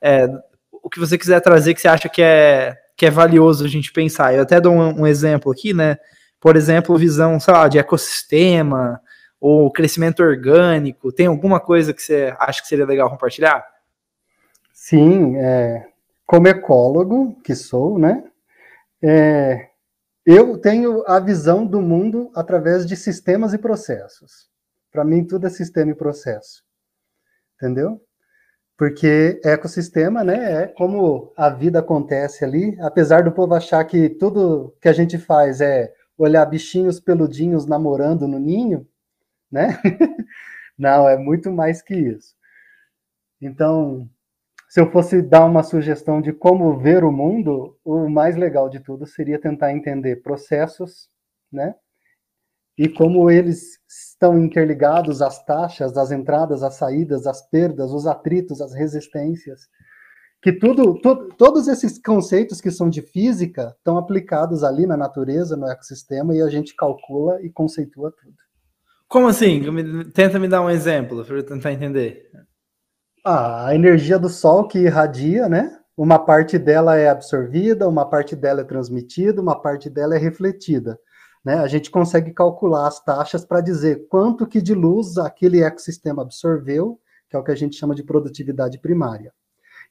é, o que você quiser trazer que você acha que é, que é valioso a gente pensar. Eu até dou um, um exemplo aqui, né, por exemplo, visão, sei lá, de ecossistema ou crescimento orgânico? Tem alguma coisa que você acha que seria legal compartilhar? Sim, é, como ecólogo que sou, né? É, eu tenho a visão do mundo através de sistemas e processos. Para mim, tudo é sistema e processo. Entendeu? Porque ecossistema, né, é como a vida acontece ali, apesar do povo achar que tudo que a gente faz é olhar bichinhos peludinhos namorando no ninho, né? Não, é muito mais que isso. Então, se eu fosse dar uma sugestão de como ver o mundo, o mais legal de tudo seria tentar entender processos, né? E como eles estão interligados às taxas, às entradas, às saídas, às perdas, os atritos, as resistências que tudo, todos esses conceitos que são de física estão aplicados ali na natureza, no ecossistema, e a gente calcula e conceitua tudo. Como assim? Tenta me dar um exemplo para eu tentar entender. Ah, a energia do Sol que irradia, né? Uma parte dela é absorvida, uma parte dela é transmitida, uma parte dela é refletida. Né? A gente consegue calcular as taxas para dizer quanto que de luz aquele ecossistema absorveu, que é o que a gente chama de produtividade primária.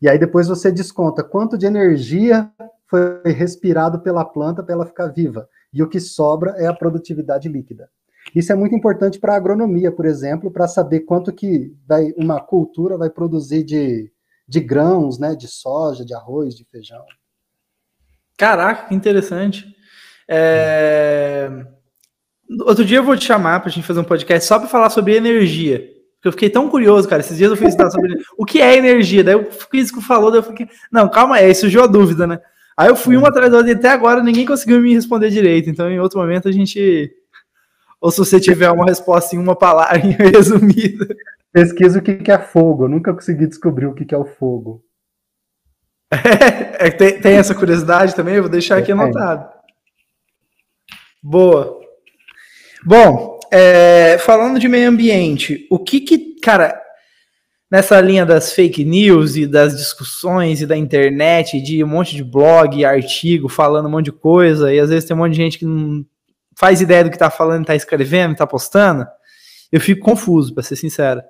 E aí depois você desconta quanto de energia foi respirado pela planta para ela ficar viva. E o que sobra é a produtividade líquida. Isso é muito importante para a agronomia, por exemplo, para saber quanto que vai, uma cultura vai produzir de, de grãos, né, de soja, de arroz, de feijão. Caraca, que interessante. É... Outro dia eu vou te chamar para a gente fazer um podcast só para falar sobre energia. Porque eu fiquei tão curioso, cara. Esses dias eu fui estudar sobre o que é energia. Daí o físico falou, daí eu fiquei, não, calma aí, surgiu a dúvida, né? Aí eu fui uma atrás da outra e até agora ninguém conseguiu me responder direito. Então, em outro momento, a gente. Ou se você tiver uma resposta em uma palavra resumida. Pesquisa o que é fogo. Eu nunca consegui descobrir o que é o fogo. É, é tem, tem, essa curiosidade também, eu vou deixar aqui anotado. Boa. Bom, é, falando de meio ambiente, o que que, cara, nessa linha das fake news e das discussões e da internet, de um monte de blog, artigo, falando um monte de coisa, e às vezes tem um monte de gente que não faz ideia do que tá falando, tá escrevendo, tá postando, eu fico confuso, para ser sincero.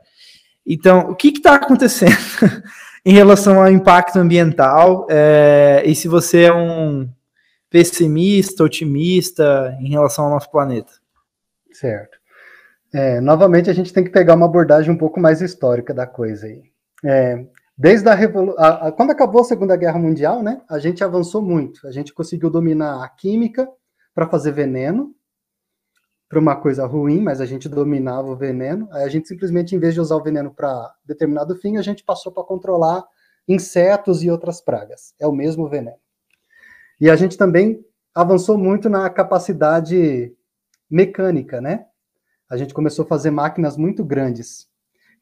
Então, o que está acontecendo em relação ao impacto ambiental? É, e se você é um pessimista, otimista em relação ao nosso planeta? Certo. É, novamente, a gente tem que pegar uma abordagem um pouco mais histórica da coisa aí. É, desde a revolução. Quando acabou a Segunda Guerra Mundial, né, a gente avançou muito. A gente conseguiu dominar a química para fazer veneno, para uma coisa ruim, mas a gente dominava o veneno. Aí a gente simplesmente, em vez de usar o veneno para determinado fim, a gente passou para controlar insetos e outras pragas. É o mesmo veneno. E a gente também avançou muito na capacidade mecânica, né? A gente começou a fazer máquinas muito grandes,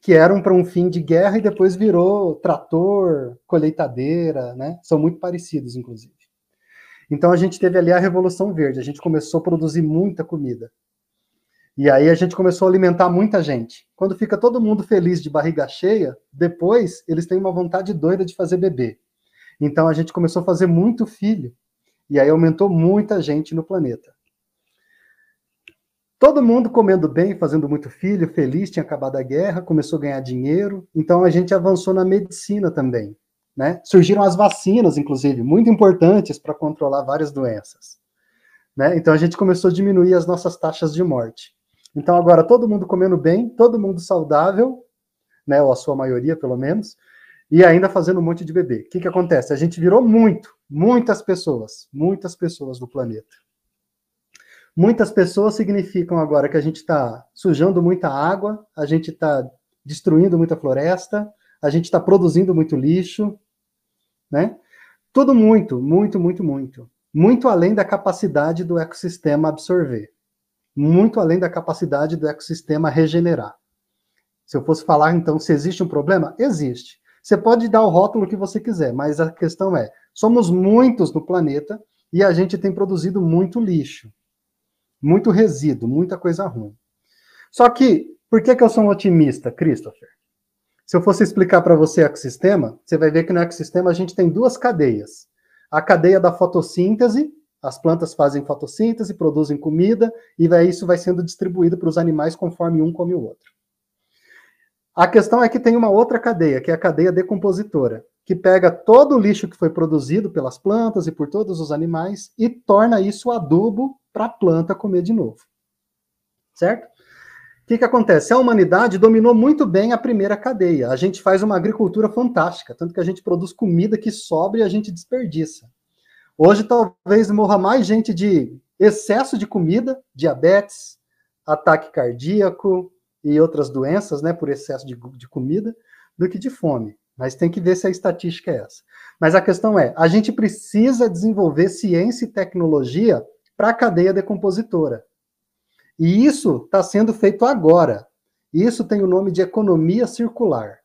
que eram para um fim de guerra e depois virou trator, colheitadeira, né? São muito parecidos, inclusive. Então a gente teve ali a Revolução Verde, a gente começou a produzir muita comida. E aí a gente começou a alimentar muita gente. Quando fica todo mundo feliz de barriga cheia, depois eles têm uma vontade doida de fazer bebê. Então a gente começou a fazer muito filho. E aí aumentou muita gente no planeta. Todo mundo comendo bem, fazendo muito filho, feliz, tinha acabado a guerra, começou a ganhar dinheiro. Então a gente avançou na medicina também. Né? Surgiram as vacinas, inclusive, muito importantes para controlar várias doenças. Né? Então a gente começou a diminuir as nossas taxas de morte. Então agora todo mundo comendo bem, todo mundo saudável, né, ou a sua maioria pelo menos, e ainda fazendo um monte de bebê. O que, que acontece? A gente virou muito, muitas pessoas, muitas pessoas no planeta. Muitas pessoas significam agora que a gente está sujando muita água, a gente está destruindo muita floresta, a gente está produzindo muito lixo, né? Tudo muito, muito, muito, muito. Muito além da capacidade do ecossistema absorver muito além da capacidade do ecossistema regenerar. Se eu fosse falar, então, se existe um problema, existe. Você pode dar o rótulo que você quiser, mas a questão é: somos muitos no planeta e a gente tem produzido muito lixo, muito resíduo, muita coisa ruim. Só que, por que, que eu sou um otimista, Christopher? Se eu fosse explicar para você ecossistema, você vai ver que no ecossistema a gente tem duas cadeias. A cadeia da fotossíntese, as plantas fazem fotossíntese, produzem comida, e vai, isso vai sendo distribuído para os animais conforme um come o outro. A questão é que tem uma outra cadeia, que é a cadeia decompositora, que pega todo o lixo que foi produzido pelas plantas e por todos os animais e torna isso adubo para a planta comer de novo. Certo? O que, que acontece? A humanidade dominou muito bem a primeira cadeia. A gente faz uma agricultura fantástica, tanto que a gente produz comida que sobra e a gente desperdiça. Hoje talvez morra mais gente de excesso de comida, diabetes, ataque cardíaco e outras doenças, né, por excesso de, de comida, do que de fome. Mas tem que ver se a estatística é essa. Mas a questão é, a gente precisa desenvolver ciência e tecnologia para a cadeia decompositora. E isso está sendo feito agora. Isso tem o nome de economia circular.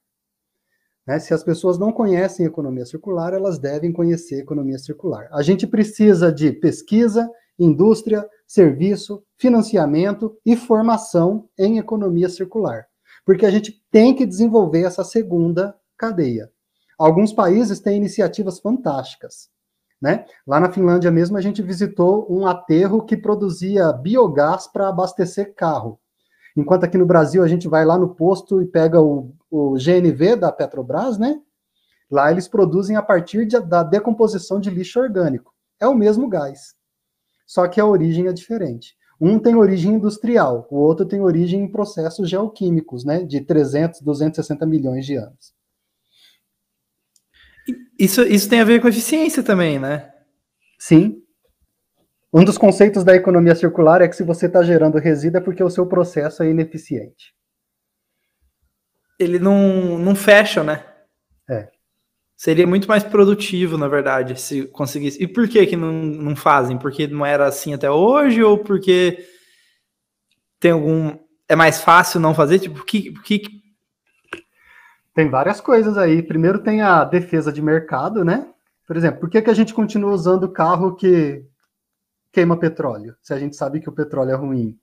Né? Se as pessoas não conhecem economia circular, elas devem conhecer economia circular. A gente precisa de pesquisa, indústria, serviço, financiamento e formação em economia circular, porque a gente tem que desenvolver essa segunda cadeia. Alguns países têm iniciativas fantásticas. Né? Lá na Finlândia mesmo, a gente visitou um aterro que produzia biogás para abastecer carro. Enquanto aqui no Brasil a gente vai lá no posto e pega o, o GNV da Petrobras, né? Lá eles produzem a partir de, da decomposição de lixo orgânico. É o mesmo gás, só que a origem é diferente. Um tem origem industrial, o outro tem origem em processos geoquímicos, né? De 300, 260 milhões de anos. Isso, isso tem a ver com eficiência também, né? Sim, um dos conceitos da economia circular é que se você está gerando resíduo é porque o seu processo é ineficiente. Ele não, não fecha, né? É. Seria muito mais produtivo, na verdade, se conseguisse. E por que que não, não fazem? Porque não era assim até hoje ou porque tem algum. É mais fácil não fazer? Tipo, que, que. Tem várias coisas aí. Primeiro tem a defesa de mercado, né? Por exemplo, por que, que a gente continua usando carro que queima petróleo, se a gente sabe que o petróleo é ruim?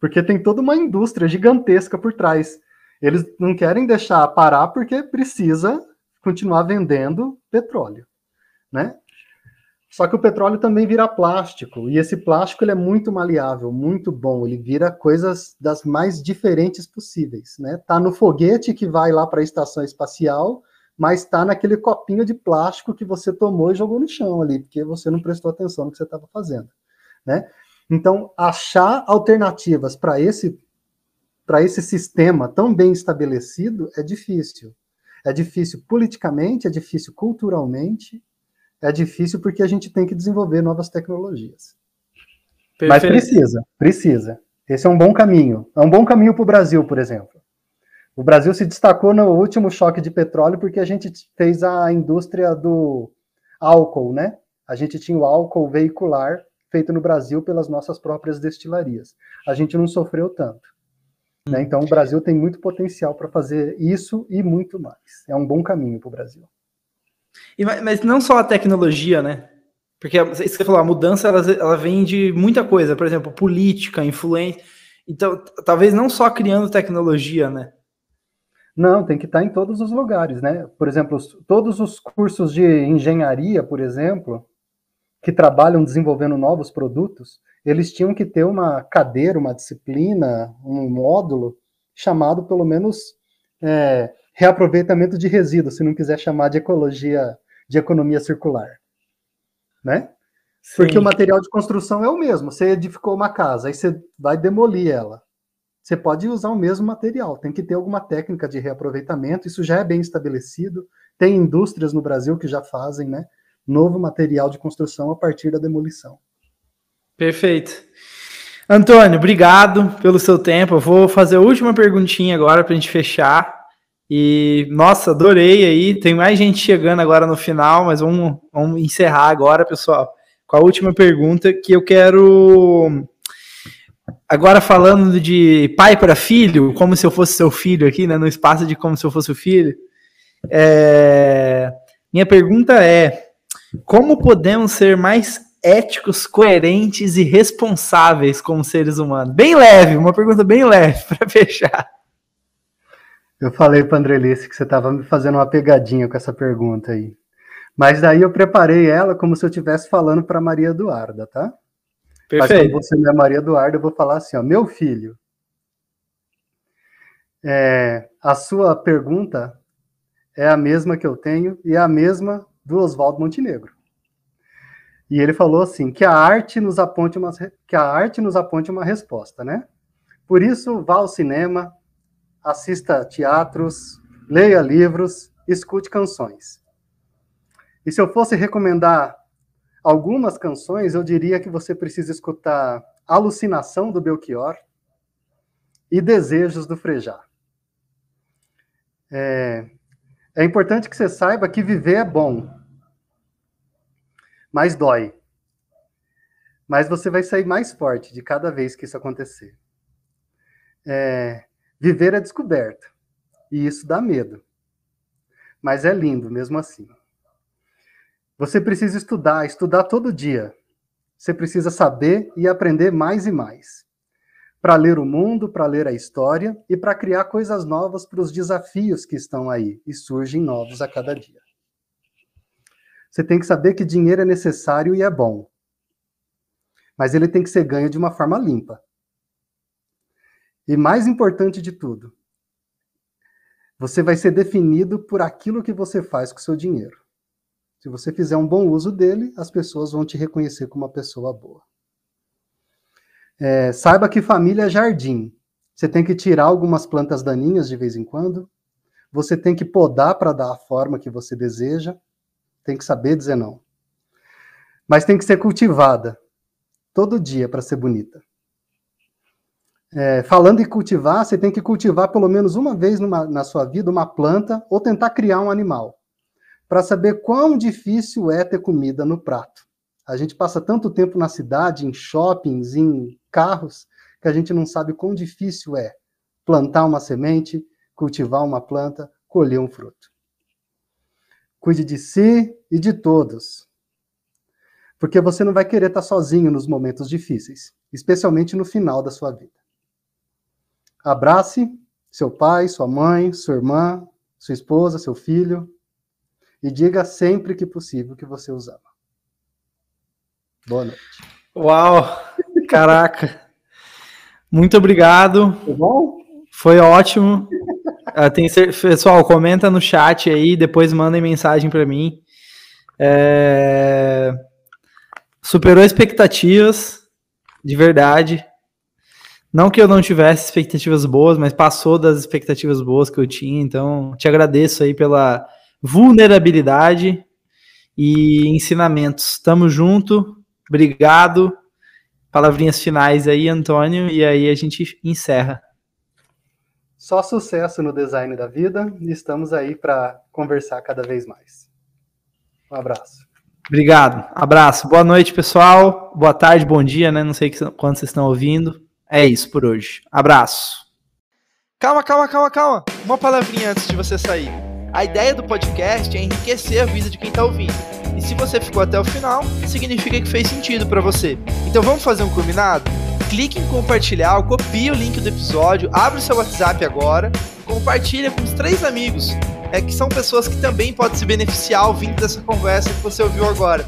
Porque tem toda uma indústria gigantesca por trás. Eles não querem deixar parar porque precisa continuar vendendo petróleo, né? Só que o petróleo também vira plástico, e esse plástico ele é muito maleável, muito bom, ele vira coisas das mais diferentes possíveis, né? Tá no foguete que vai lá para a estação espacial, mas está naquele copinho de plástico que você tomou e jogou no chão ali, porque você não prestou atenção no que você estava fazendo, né? Então, achar alternativas para esse para esse sistema tão bem estabelecido é difícil. É difícil politicamente, é difícil culturalmente, é difícil porque a gente tem que desenvolver novas tecnologias. Perfeito. Mas precisa, precisa. Esse é um bom caminho. É um bom caminho para o Brasil, por exemplo. O Brasil se destacou no último choque de petróleo porque a gente fez a indústria do álcool, né? A gente tinha o álcool veicular feito no Brasil pelas nossas próprias destilarias. A gente não sofreu tanto. Né? Então, o Brasil tem muito potencial para fazer isso e muito mais. É um bom caminho para o Brasil. E, mas não só a tecnologia, né? Porque isso que você falou, a mudança ela, ela vem de muita coisa, por exemplo, política, influência. Então, talvez não só criando tecnologia, né? Não, tem que estar em todos os lugares, né? Por exemplo, todos os cursos de engenharia, por exemplo, que trabalham desenvolvendo novos produtos, eles tinham que ter uma cadeira, uma disciplina, um módulo chamado pelo menos é, reaproveitamento de resíduos, se não quiser chamar de ecologia, de economia circular, né? Sim. Porque o material de construção é o mesmo. Você edificou uma casa, aí você vai demolir ela. Você pode usar o mesmo material, tem que ter alguma técnica de reaproveitamento, isso já é bem estabelecido. Tem indústrias no Brasil que já fazem, né? Novo material de construção a partir da demolição. Perfeito. Antônio, obrigado pelo seu tempo. Eu vou fazer a última perguntinha agora para a gente fechar. E, nossa, adorei aí. Tem mais gente chegando agora no final, mas vamos, vamos encerrar agora, pessoal, com a última pergunta que eu quero. Agora falando de pai para filho, como se eu fosse seu filho aqui, né? No espaço de como se eu fosse o filho. É... Minha pergunta é: como podemos ser mais éticos, coerentes e responsáveis como seres humanos? Bem leve, uma pergunta bem leve para fechar. Eu falei para Andrelice que você estava me fazendo uma pegadinha com essa pergunta aí. Mas daí eu preparei ela como se eu estivesse falando para Maria Eduarda, tá? Perfeito. Mas você não é Maria Eduarda, eu vou falar assim, ó, meu filho, é, a sua pergunta é a mesma que eu tenho e é a mesma do Oswaldo Montenegro. E ele falou assim, que a arte nos aponte uma, que a arte nos aponte uma resposta, né? Por isso, vá ao cinema, assista teatros, leia livros, escute canções. E se eu fosse recomendar algumas canções, eu diria que você precisa escutar Alucinação do Belchior e Desejos do Frejá. É, é importante que você saiba que viver é bom, mas dói. Mas você vai sair mais forte de cada vez que isso acontecer. É, Viver é descoberta. E isso dá medo. Mas é lindo mesmo assim. Você precisa estudar, estudar todo dia. Você precisa saber e aprender mais e mais. Para ler o mundo, para ler a história e para criar coisas novas para os desafios que estão aí e surgem novos a cada dia. Você tem que saber que dinheiro é necessário e é bom. Mas ele tem que ser ganho de uma forma limpa. E mais importante de tudo, você vai ser definido por aquilo que você faz com o seu dinheiro. Se você fizer um bom uso dele, as pessoas vão te reconhecer como uma pessoa boa. É, saiba que família é jardim. Você tem que tirar algumas plantas daninhas de vez em quando. Você tem que podar para dar a forma que você deseja. Tem que saber dizer não. Mas tem que ser cultivada todo dia para ser bonita é, falando em cultivar, você tem que cultivar pelo menos uma vez numa, na sua vida uma planta ou tentar criar um animal, para saber quão difícil é ter comida no prato. A gente passa tanto tempo na cidade, em shoppings, em carros, que a gente não sabe quão difícil é plantar uma semente, cultivar uma planta, colher um fruto. Cuide de si e de todos. Porque você não vai querer estar sozinho nos momentos difíceis, especialmente no final da sua vida. Abrace seu pai, sua mãe, sua irmã, sua esposa, seu filho, e diga sempre que possível que você os ama. Boa noite. Uau! Caraca! Muito obrigado. Foi bom? Foi ótimo. Tem, pessoal, comenta no chat aí, depois mandem mensagem para mim. É... Superou expectativas, de verdade. Não que eu não tivesse expectativas boas, mas passou das expectativas boas que eu tinha. Então, te agradeço aí pela vulnerabilidade e ensinamentos. Tamo junto. Obrigado. Palavrinhas finais aí, Antônio, e aí a gente encerra. Só sucesso no design da vida e estamos aí para conversar cada vez mais. Um abraço. Obrigado. Abraço. Boa noite, pessoal. Boa tarde, bom dia, né? Não sei quando vocês estão ouvindo. É isso por hoje. Abraço. Calma, calma, calma, calma. Uma palavrinha antes de você sair. A ideia do podcast é enriquecer a vida de quem está ouvindo. E se você ficou até o final, significa que fez sentido para você. Então vamos fazer um combinado? Clique em compartilhar, copie o link do episódio, abre o seu WhatsApp agora, compartilha com os três amigos, é que são pessoas que também podem se beneficiar ouvindo dessa conversa que você ouviu agora.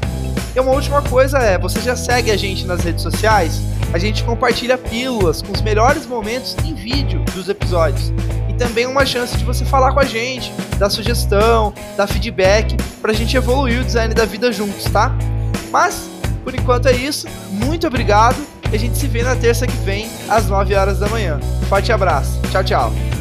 E uma última coisa é, você já segue a gente nas redes sociais? A gente compartilha pílulas com os melhores momentos em vídeo dos episódios também uma chance de você falar com a gente, dar sugestão, dar feedback, para a gente evoluir o design da vida juntos, tá? Mas, por enquanto é isso. Muito obrigado. E a gente se vê na terça que vem, às 9 horas da manhã. Forte abraço. Tchau, tchau.